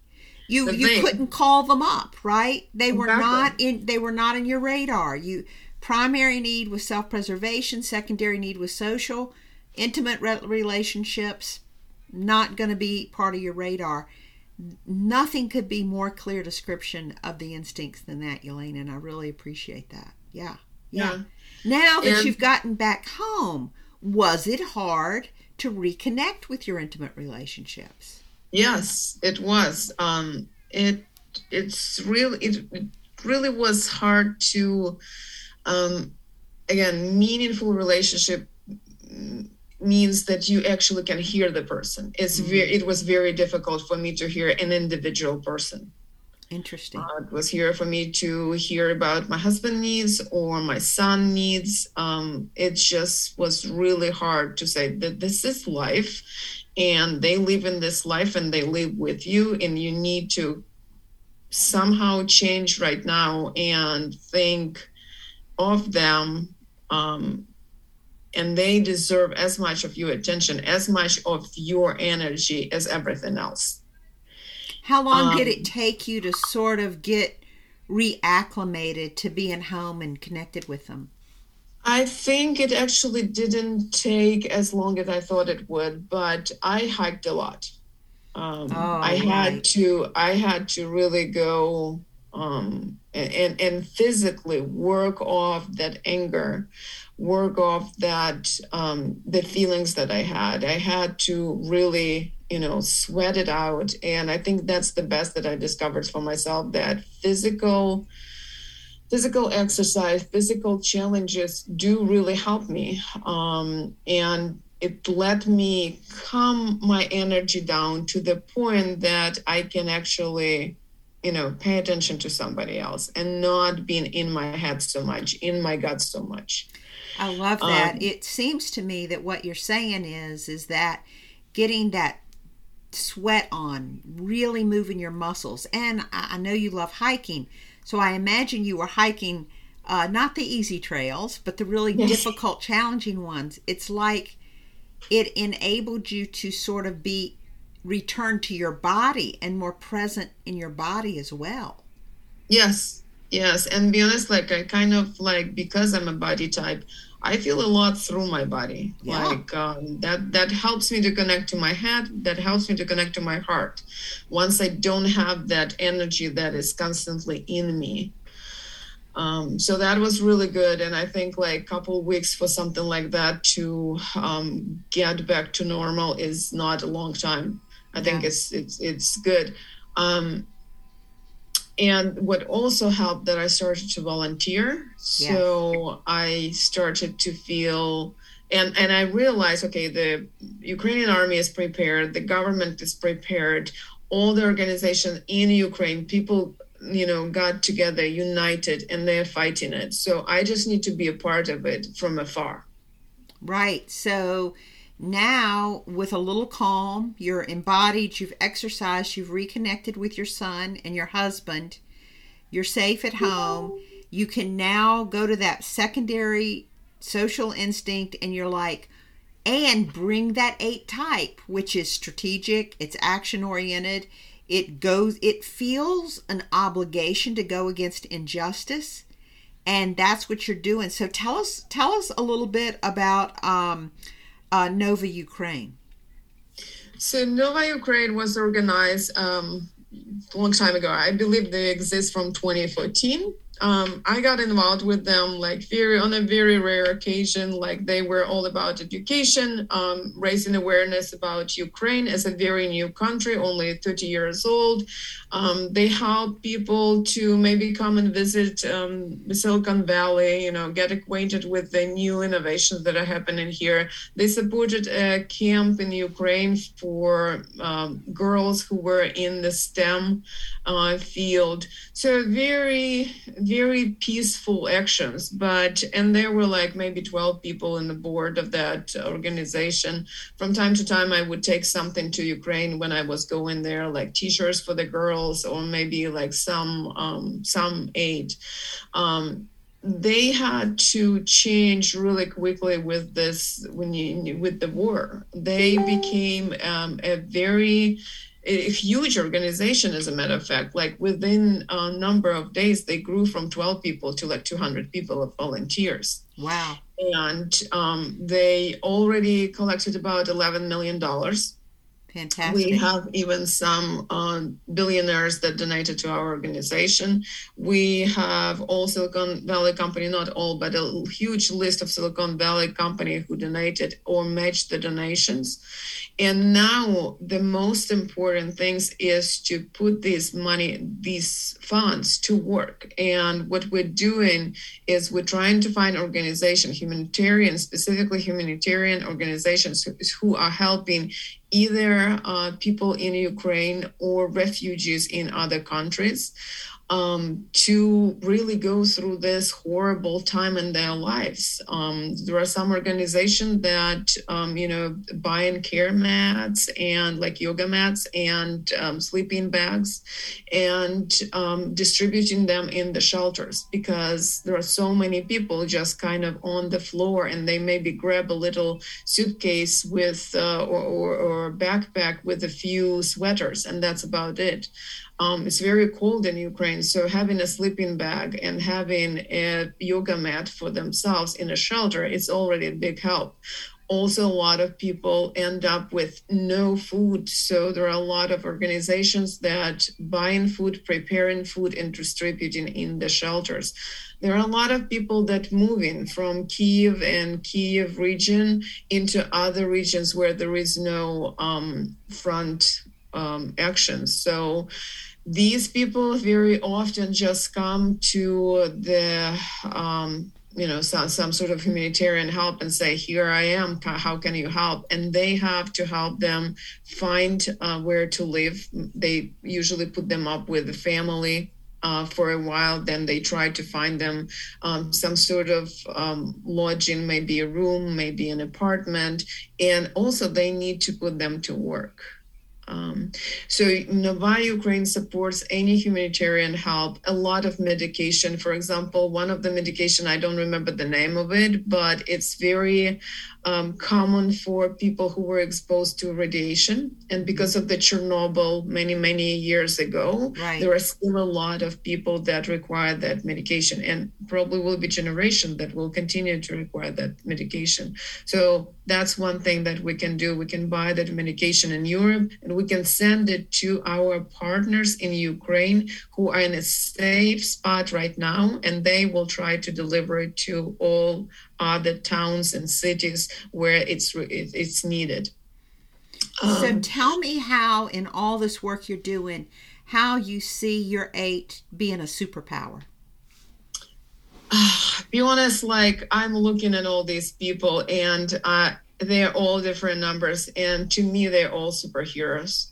You the you thing. couldn't call them up, right? They were Exactly. not in they were not in your radar. You primary need was self-preservation, secondary need was social, intimate re- relationships not going to be part of your radar. Nothing could be more clear description of the instincts than that, Yelena, and I really appreciate that. Yeah. Yeah. Now that And- you've gotten back home, was it hard to reconnect with your intimate relationships? Yes, it was. Um, it it's really it, it really was hard to, um, again, meaningful relationship means that you actually can hear the person. It's very it was very difficult for me to hear an individual person. Interesting. Uh, it was here for me to hear about my husband needs or my son needs. Um, it just was really hard to say that this is life and they live in this life and they live with you and you need to somehow change right now and think of them um, and they deserve as much of your attention as much of your energy as everything else How long did um, it take you to sort of get reacclimated to being home and connected with them? I think it actually didn't take as long as I thought it would, but I hiked a lot. Um, Oh, I had right. to, I had to really go um, and, and and physically work off that anger, work off that um, the feelings that I had. I had to really, you know, sweat it out, and I think that's the best that I discovered for myself. That physical physical exercise, physical challenges do really help me. Um, and it let me calm my energy down to the point that I can actually, you know, pay attention to somebody else and not being in my head so much, in my gut so much. I love that. Um, it seems to me that what you're saying is is that getting that sweat on, really moving your muscles. And I, I know you love hiking, so I imagine you were hiking uh, not the easy trails, but the really Yes. difficult, challenging ones. It's like it enabled you to sort of be returned to your body and more present in your body as well. Yes, yes. And be honest, like I kind of like because I'm a body type, I feel a lot through my body. Yeah. Like um, that that helps me to connect to my head. That helps me to connect to my heart. Once I don't have that energy that is constantly in me. Um, so that was really good, and I think like a couple weeks for something like that to um, get back to normal is not a long time. I think it's it's it's good. Um, and what also helped that I started to volunteer. So I started to feel and and I realized okay, the Ukrainian army is prepared, the government is prepared, all the organizations in Ukraine, people you know got together united and they're fighting it. So i just need to be a part of it from afar. Right. So now, with a little calm, you're embodied, you've exercised, you've reconnected with your son and your husband, you're safe at home. You can now go to that secondary social instinct and you're like, and bring that eight type, which is strategic, it's action oriented. It goes, it feels an obligation to go against injustice and that's what you're doing. So tell us, tell us a little bit about, um, uh, Nova Ukraine? So Nova Ukraine was organized um, a long time ago. I believe they exist from 2014 um, I got involved with them like very on a very rare occasion. Like they were all about education, um, raising awareness about Ukraine as a very new country, only 30 years old. Um, they help people to maybe come and visit um, Silicon Valley, you know, get acquainted with the new innovations that are happening here. They supported a camp in Ukraine for um, girls who were in the STEM uh, field. So very very peaceful actions but and there were like maybe 12 people in the board of that organization. From time to time i would take something to ukraine when i was going there like t-shirts for the girls or maybe like some um, some aid. Um, they had to change really quickly with this when you with the war. They became um, a very a huge organization as a matter of fact. Like within a number of days they grew from 12 people to like 200 people of volunteers. Wow. And um, they already collected about 11 million dollars Fantastic. We have even some uh, billionaires that donated to our organization. We have all Silicon Valley company, not all, but a huge list of Silicon Valley company who donated or matched the donations. And now the most important things is to put this money, these funds to work. And what we're doing is we're trying to find organizations, humanitarian, specifically humanitarian organizations who, who are helping either uh, people in Ukraine or refugees in other countries um, to really go through this horrible time in their lives. Um, there are some organizations that, um, you know, buying care mats and like yoga mats and um, sleeping bags and um, distributing them in the shelters because there are so many people just kind of on the floor and they maybe grab a little suitcase with uh, or, or, or backpack with a few sweaters and that's about it. Um, it's very cold in Ukraine, so having a sleeping bag and having a yoga mat for themselves in a shelter is already a big help. Also, a lot of people end up with no food. So, there are a lot of organizations that buying food, preparing food, and distributing in the shelters. There are a lot of people that moving from Kiev and Kiev region into other regions where there is no um, front um, action. So, these people very often just come to the um, you know some, some sort of humanitarian help and say here i am how can you help? And they have to help them find uh, where to live. They usually put them up with a family uh, for a while. Then they try to find them um, some sort of um, lodging maybe a room maybe an apartment. And also they need to put them to work Um, so Nova Ukraine supports any humanitarian help, a lot of medication. For example, one of the medication, I don't remember the name of it, but it's very um, common for people who were exposed to radiation. And because of the Chernobyl many, many years ago, right. there are still a lot of people that require that medication and probably will be generation that will continue to require that medication. So that's one thing that we can do. We can buy that medication in Europe and we can send it to our partners in Ukraine who are in a safe spot right now and they will try to deliver it to all other towns and cities where it's it's needed. so um, tell me how in all this work you're doing, how you see your eight being a superpower. be honest, like I'm looking at all these people and uh, they're all different numbers, and to me, they're all superheroes.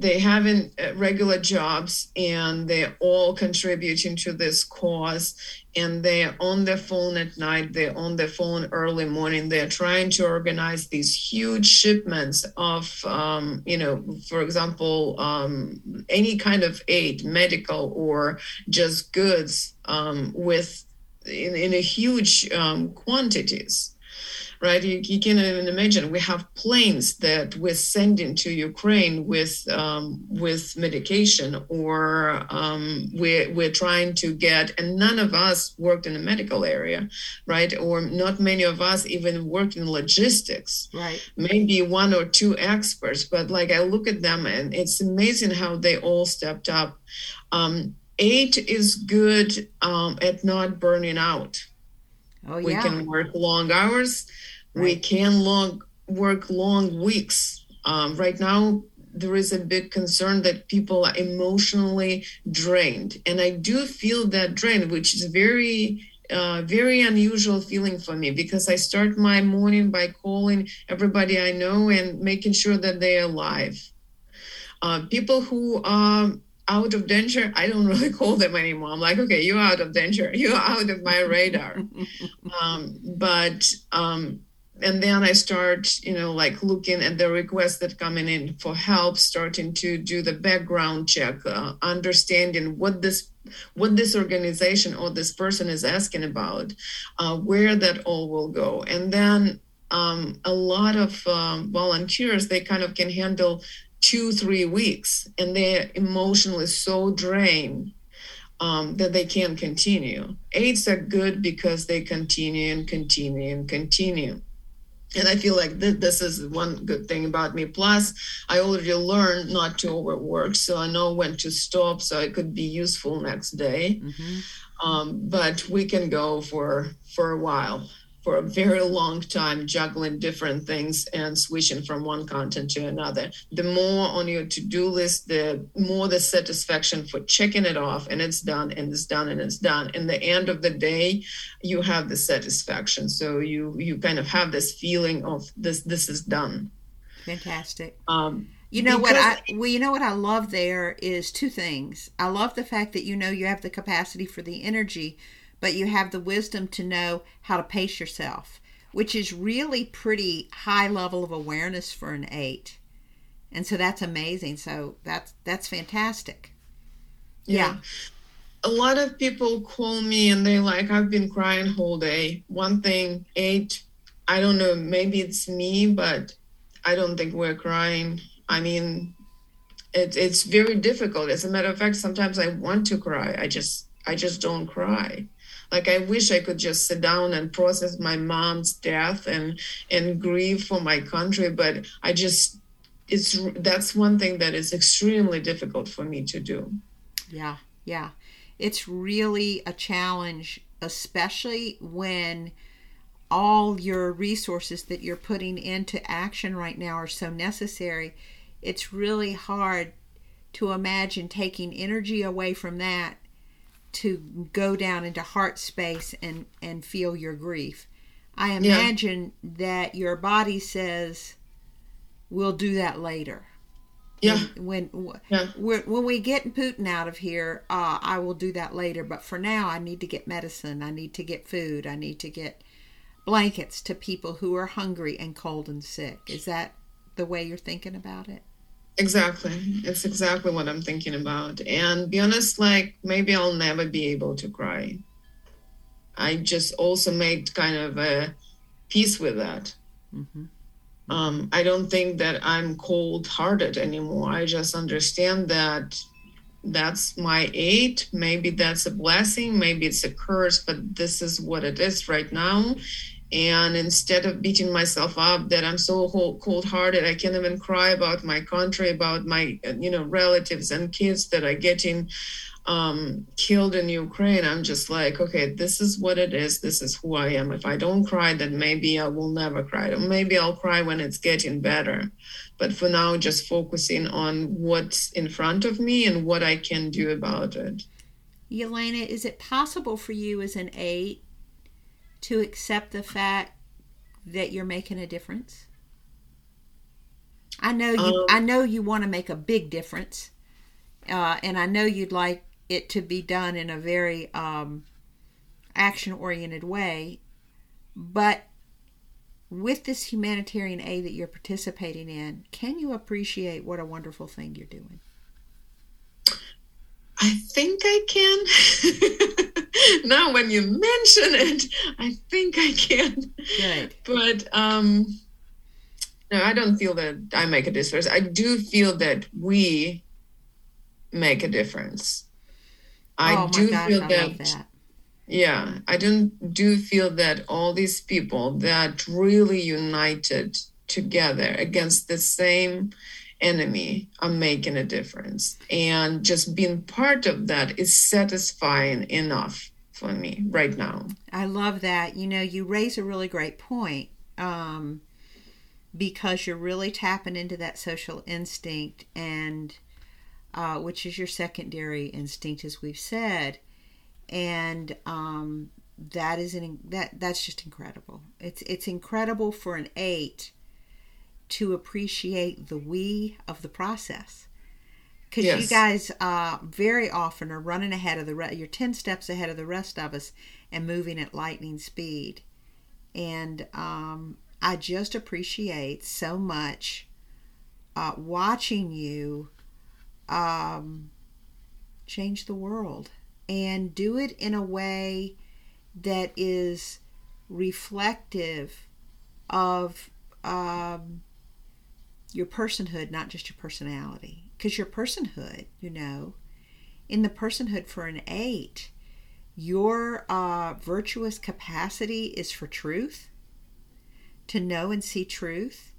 They having uh, regular jobs and they're all contributing to this cause. And they're on their phone at night. They're on their phone early morning. They're trying to organize these huge shipments of um, you know for example um, any kind of aid medical or just goods um, with in, in a huge um, quantities right? You, you can even imagine we have planes that we're sending to Ukraine with um, with medication, or um, we're we're trying to get, and none of us worked in the medical area, right? Or not many of us even worked in logistics, right? Maybe one or two experts, but like I look at them, and it's amazing how they all stepped up. Um, eight is good um, at not burning out. Oh, yeah. We can work long hours. Right. We can long work long weeks. Um, right now, there is a big concern that people are emotionally drained, and I do feel that drain, which is very uh, very unusual feeling for me because I start my morning by calling everybody I know and making sure that they're alive. Uh, people who are out of danger, I don't really call them anymore. I'm like, okay, you're out of danger. You're out of my radar. um, but um, and then I start, you know, like looking at the requests that coming in for help, starting to do the background check, uh, understanding what this what this organization or this person is asking about, uh, where that all will go, and then um, a lot of um, volunteers they kind of can handle two three weeks, and they're emotionally so drained um, that they can't continue. Eights are good because they continue and continue and continue and i feel like th- this is one good thing about me plus i already learned not to overwork so i know when to stop so i could be useful next day mm-hmm. um, but we can go for for a while for a very long time juggling different things and switching from one content to another. The more on your to-do list, the more the satisfaction for checking it off and it's done and it's done and it's done. In the end of the day, you have the satisfaction. So you you kind of have this feeling of this this is done. Fantastic. Um you know what I well you know what I love there is two things. I love the fact that you know you have the capacity for the energy but you have the wisdom to know how to pace yourself, which is really pretty high level of awareness for an eight. And so that's amazing. So that's that's fantastic. Yeah. yeah. A lot of people call me and they're like, I've been crying whole day. One thing, eight, I don't know, maybe it's me, but I don't think we're crying. I mean, it, it's very difficult. As a matter of fact, sometimes I want to cry. I just I just don't cry like i wish i could just sit down and process my mom's death and and grieve for my country but i just it's that's one thing that is extremely difficult for me to do. Yeah yeah. It's really a challenge especially when all your resources that you're putting into action right now are so necessary. It's really hard to imagine taking energy away from that to go down into heart space and and feel your grief. I imagine yeah. that your body says, "We'll do that later." Yeah. When when, yeah. when we get Putin out of here, uh, I will do that later. But for now, I need to get medicine. I need to get food. I need to get blankets to people who are hungry and cold and sick. Is that the way you're thinking about it? Exactly. It's exactly what I'm thinking about. And be honest, like maybe I'll never be able to cry. I just also made kind of a peace with that. Mm-hmm. Um, I don't think that I'm cold hearted anymore. I just understand that that's my eight. Maybe that's a blessing, maybe it's a curse, but this is what it is right now and instead of beating myself up that i'm so cold hearted i can't even cry about my country about my you know relatives and kids that are getting um, killed in ukraine i'm just like okay this is what it is. This is who i am. If i don't cry then maybe i will never cry. Or maybe i'll cry when it's getting better. But for now just focusing on what's in front of me and what i can do about it. Yelena, is it possible for you as an eight to accept the fact that you're making a difference? I know you. Um, I know you want to make a big difference, uh, and I know you'd like it to be done in a very um, action-oriented way. But with this humanitarian aid that you're participating in, can you appreciate what a wonderful thing you're doing? I think I can. now, when you mention it, I think I can. Good. But um, no, I don't feel that I make a difference. I do feel that we make a difference. I oh do gosh, feel that, that. Yeah, I don't do feel that all these people that really united together against the same enemy i'm making a difference. And just being part of that is satisfying enough for me right now. I love that. You know, you raise a really great point um, because you're really tapping into that social instinct, and uh, which is your secondary instinct, as we've said. And um, that is an that that's just incredible. It's it's incredible for an eight to appreciate the we of the process because yes. you guys uh, very often are running ahead of the re- you're 10 steps ahead of the rest of us and moving at lightning speed and um, i just appreciate so much uh, watching you um, change the world and do it in a way that is reflective of um, your personhood, not just your personality. Because your personhood, you know, in the personhood for an eight, your uh, virtuous capacity is for truth, to know and see truth,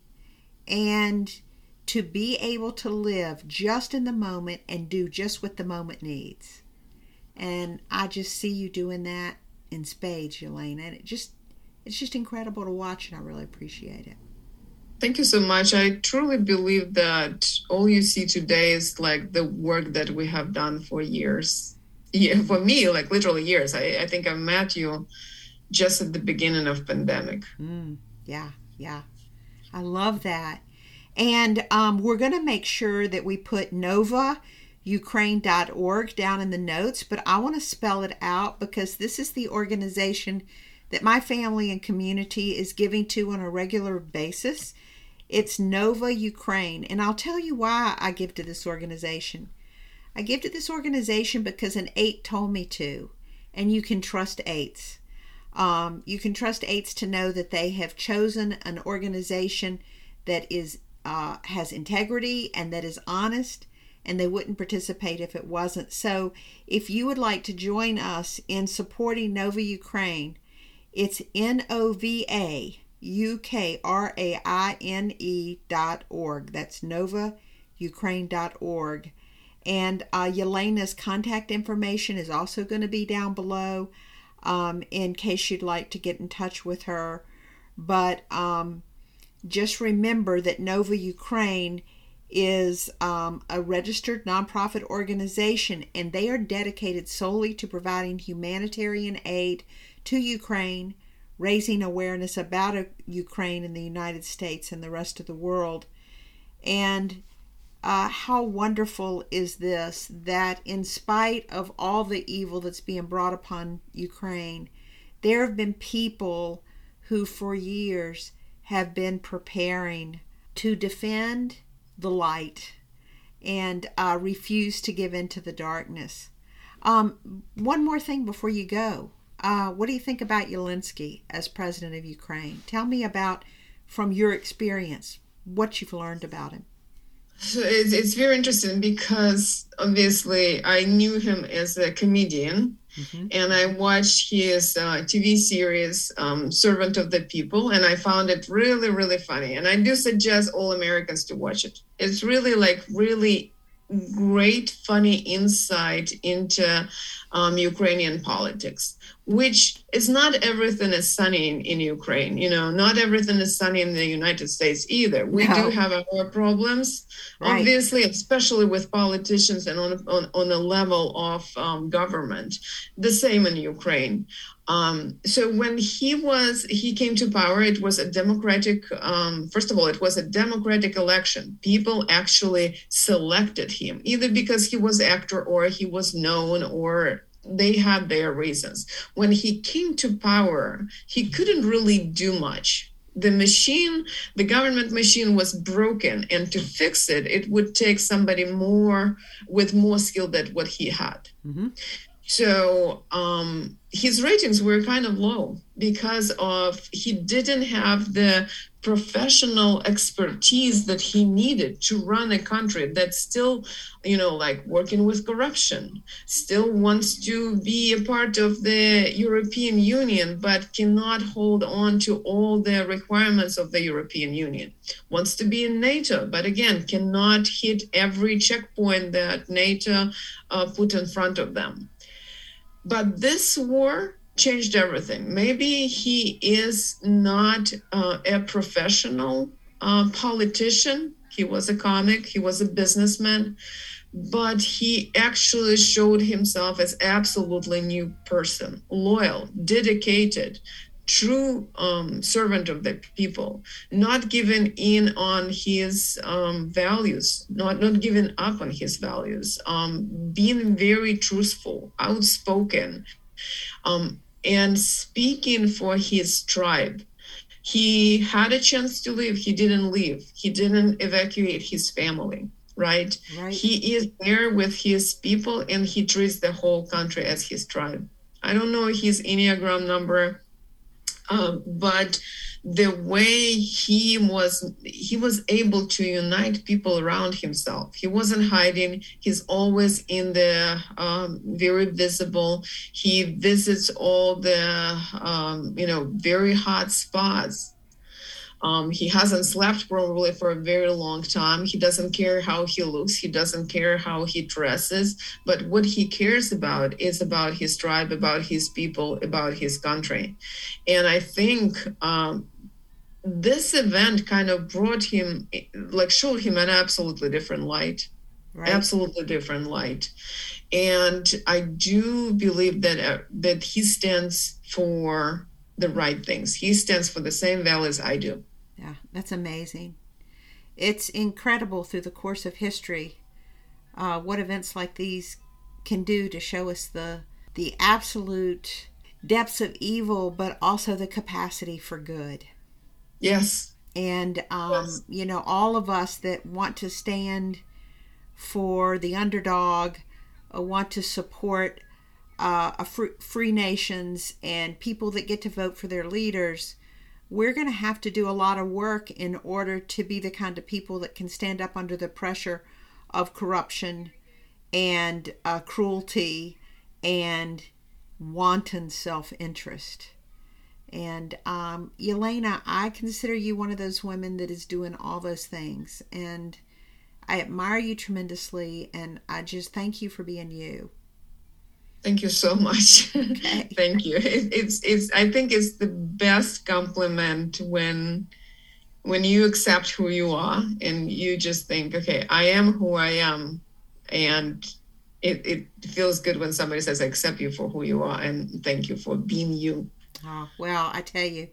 and to be able to live just in the moment and do just what the moment needs. And I just see you doing that in spades, Yelena, and it just it's just incredible to watch, and I really appreciate it. Thank you so much. I truly believe that all you see today is like the work that we have done for years. Yeah, for me, like literally years. I, I think I met you just at the beginning of pandemic. Mm, yeah, yeah. I love that. And um, we're going to make sure that we put Nova ukraine.org down in the notes, but I want to spell it out because this is the organization that my family and community is giving to on a regular basis. It's Nova Ukraine. And I'll tell you why I give to this organization. I give to this organization because an eight told me to, and you can trust eights. Um, you can trust eights to know that they have chosen an organization that is uh, has integrity and that is honest, and they wouldn't participate if it wasn't. So, if you would like to join us in supporting Nova Ukraine, it's N O V A U-K-R-A-I-N-E dot org. That's Nova Ukraine dot org. And uh, Yelena's contact information is also going to be down below um, in case you'd like to get in touch with her. But um, just remember that Nova Ukraine is um, a registered nonprofit organization and they are dedicated solely to providing humanitarian aid to Ukraine raising awareness about Ukraine in the United States and the rest of the world. And uh, how wonderful is this that, in spite of all the evil that's being brought upon Ukraine, there have been people who, for years, have been preparing to defend the light, and uh, refuse to give in to the darkness. Um, one more thing before you go. Uh, what do you think about Zelensky as president of Ukraine? Tell me about, from your experience, what you've learned about him. So it's, it's very interesting because obviously I knew him as a comedian mm-hmm. and I watched his uh, TV series, um, Servant of the People, and I found it really, really funny. And I do suggest all Americans to watch it. It's really like really great, funny insight into um, Ukrainian politics, which is not everything is sunny in, in, Ukraine. You know, not everything is sunny in the United States either. We no. do have our problems, right. obviously, especially with politicians and on, on, on a level of um, government. The same in Ukraine. Um, so when he was he came to power, it was a democratic. Um, first of all, it was a democratic election. People actually selected him either because he was actor or he was known or they had their reasons. When he came to power, he couldn't really do much. The machine, the government machine was broken, and to fix it, it would take somebody more with more skill than what he had. Mm-hmm. So um, his ratings were kind of low because of he didn't have the professional expertise that he needed to run a country that still you know like working with corruption still wants to be a part of the european union but cannot hold on to all the requirements of the european union. Wants to be in nato but again cannot hit every checkpoint that nato uh, put in front of them but this war changed everything. Maybe he is not uh, a professional uh, politician. He was a comic, he was a businessman, but he actually showed himself as absolutely new person, loyal, dedicated, true um, servant of the people, not giving in on his um, values, not not giving up on his values, um, being very truthful, outspoken, um, and speaking for his tribe. He had a chance to leave. He didn't leave. He didn't evacuate his family. Right? right. He is there with his people, and he treats the whole country as his tribe. I don't know his enneagram number um, but the way he was he was able to unite people around himself. He wasn't hiding. He's always in the um, very visible. He visits all the um, you know very hot spots um, he hasn't slept probably for a very long time. He doesn't care how he looks. He doesn't care how he dresses. But what he cares about is about his tribe, about his people, about his country. And I think um, this event kind of brought him, like, showed him an absolutely different light. Right. Absolutely different light. And I do believe that uh, that he stands for the right things. He stands for the same values I do. Yeah, that's amazing. It's incredible through the course of history uh, what events like these can do to show us the the absolute depths of evil, but also the capacity for good. Yes. And um, yes. you know, all of us that want to stand for the underdog, uh, want to support uh, a free, free nations and people that get to vote for their leaders we're going to have to do a lot of work in order to be the kind of people that can stand up under the pressure of corruption and uh, cruelty and wanton self interest. And um, Yelena, I consider you one of those women that is doing all those things. And I admire you tremendously. And I just thank you for being you. Thank you so much. Okay. Thank you. It, it's it's I think it's the best compliment when when you accept who you are and you just think, okay, I am who I am, and it, it feels good when somebody says, I accept you for who you are and thank you for being you. Oh, well, I tell you,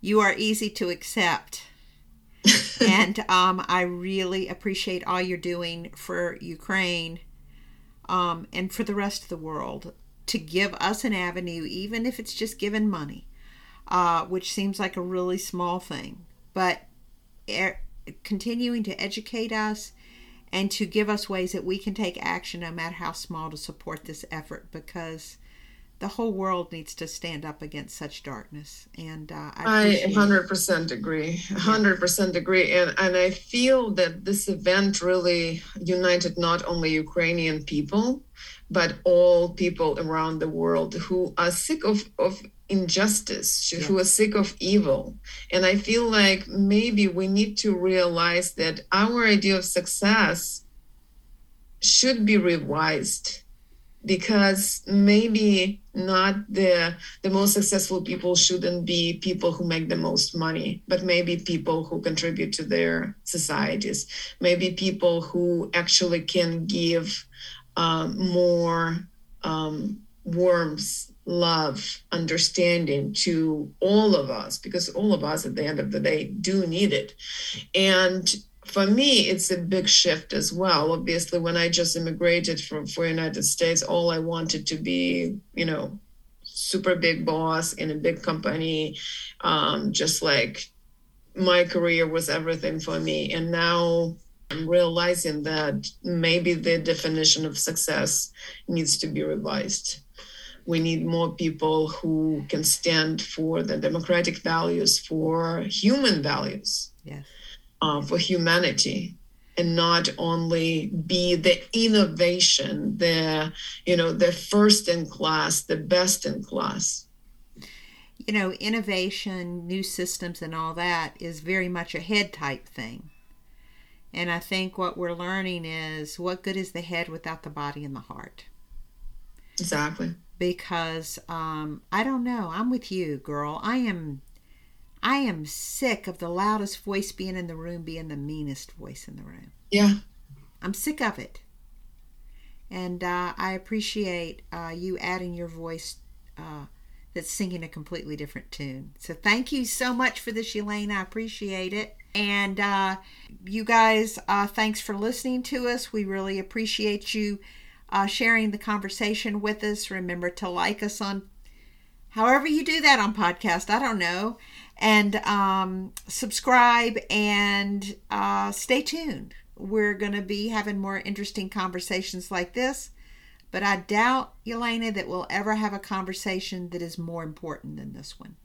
you are easy to accept. and um, I really appreciate all you're doing for Ukraine um, and for the rest of the world to give us an avenue, even if it's just giving money, uh, which seems like a really small thing, but er- continuing to educate us and to give us ways that we can take action, no matter how small, to support this effort because the whole world needs to stand up against such darkness. And uh, I, I 100% agree. 100% agree. And, and I feel that this event really united not only Ukrainian people, but all people around the world who are sick of, of injustice, yeah. who are sick of evil. And I feel like maybe we need to realize that our idea of success should be revised because maybe not the the most successful people shouldn't be people who make the most money but maybe people who contribute to their societies. Maybe people who actually can give um, more um, warmth love understanding to all of us because all of us at the end of the day do need it. And for me it's a big shift as well. Obviously when i just immigrated from for united states all i wanted to be you know super big boss in a big company um, just like my career was everything for me. And now i'm realizing that maybe the definition of success needs to be revised. We need more people who can stand for the democratic values for human values. Yes uh, for humanity and not only be the innovation the you know the first in class the best in class. You know innovation new systems and all that is very much a head type thing. And i think what we're learning is what good is the head without the body and the heart? Exactly. Because um, i don't know. I'm with you girl. I am I am sick of the loudest voice being in the room being the meanest voice in the room. Yeah. I'm sick of it. And uh, I appreciate uh, you adding your voice uh, that's singing a completely different tune. So thank you so much for this, Elaine. I appreciate it. And uh, you guys, uh, thanks for listening to us. We really appreciate you uh, sharing the conversation with us. Remember to like us on however you do that on podcast. I don't know and um, subscribe and uh, stay tuned. We're going to be having more interesting conversations like this, but I doubt, Yelena, that we'll ever have a conversation that is more important than this one.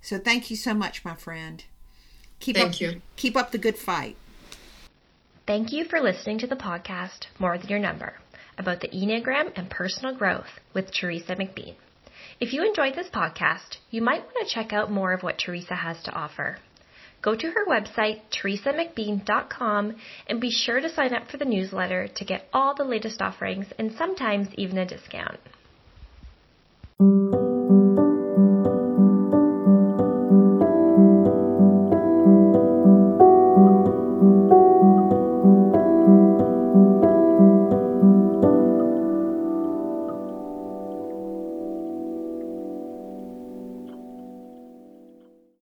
So thank you so much, my friend. Keep thank up, you. Keep up the good fight. Thank you for listening to the podcast More Than Your Number about the Enneagram and personal growth with Teresa McBean. If you enjoyed this podcast, you might want to check out more of what Teresa has to offer. Go to her website, teresamcbean.com, and be sure to sign up for the newsletter to get all the latest offerings and sometimes even a discount.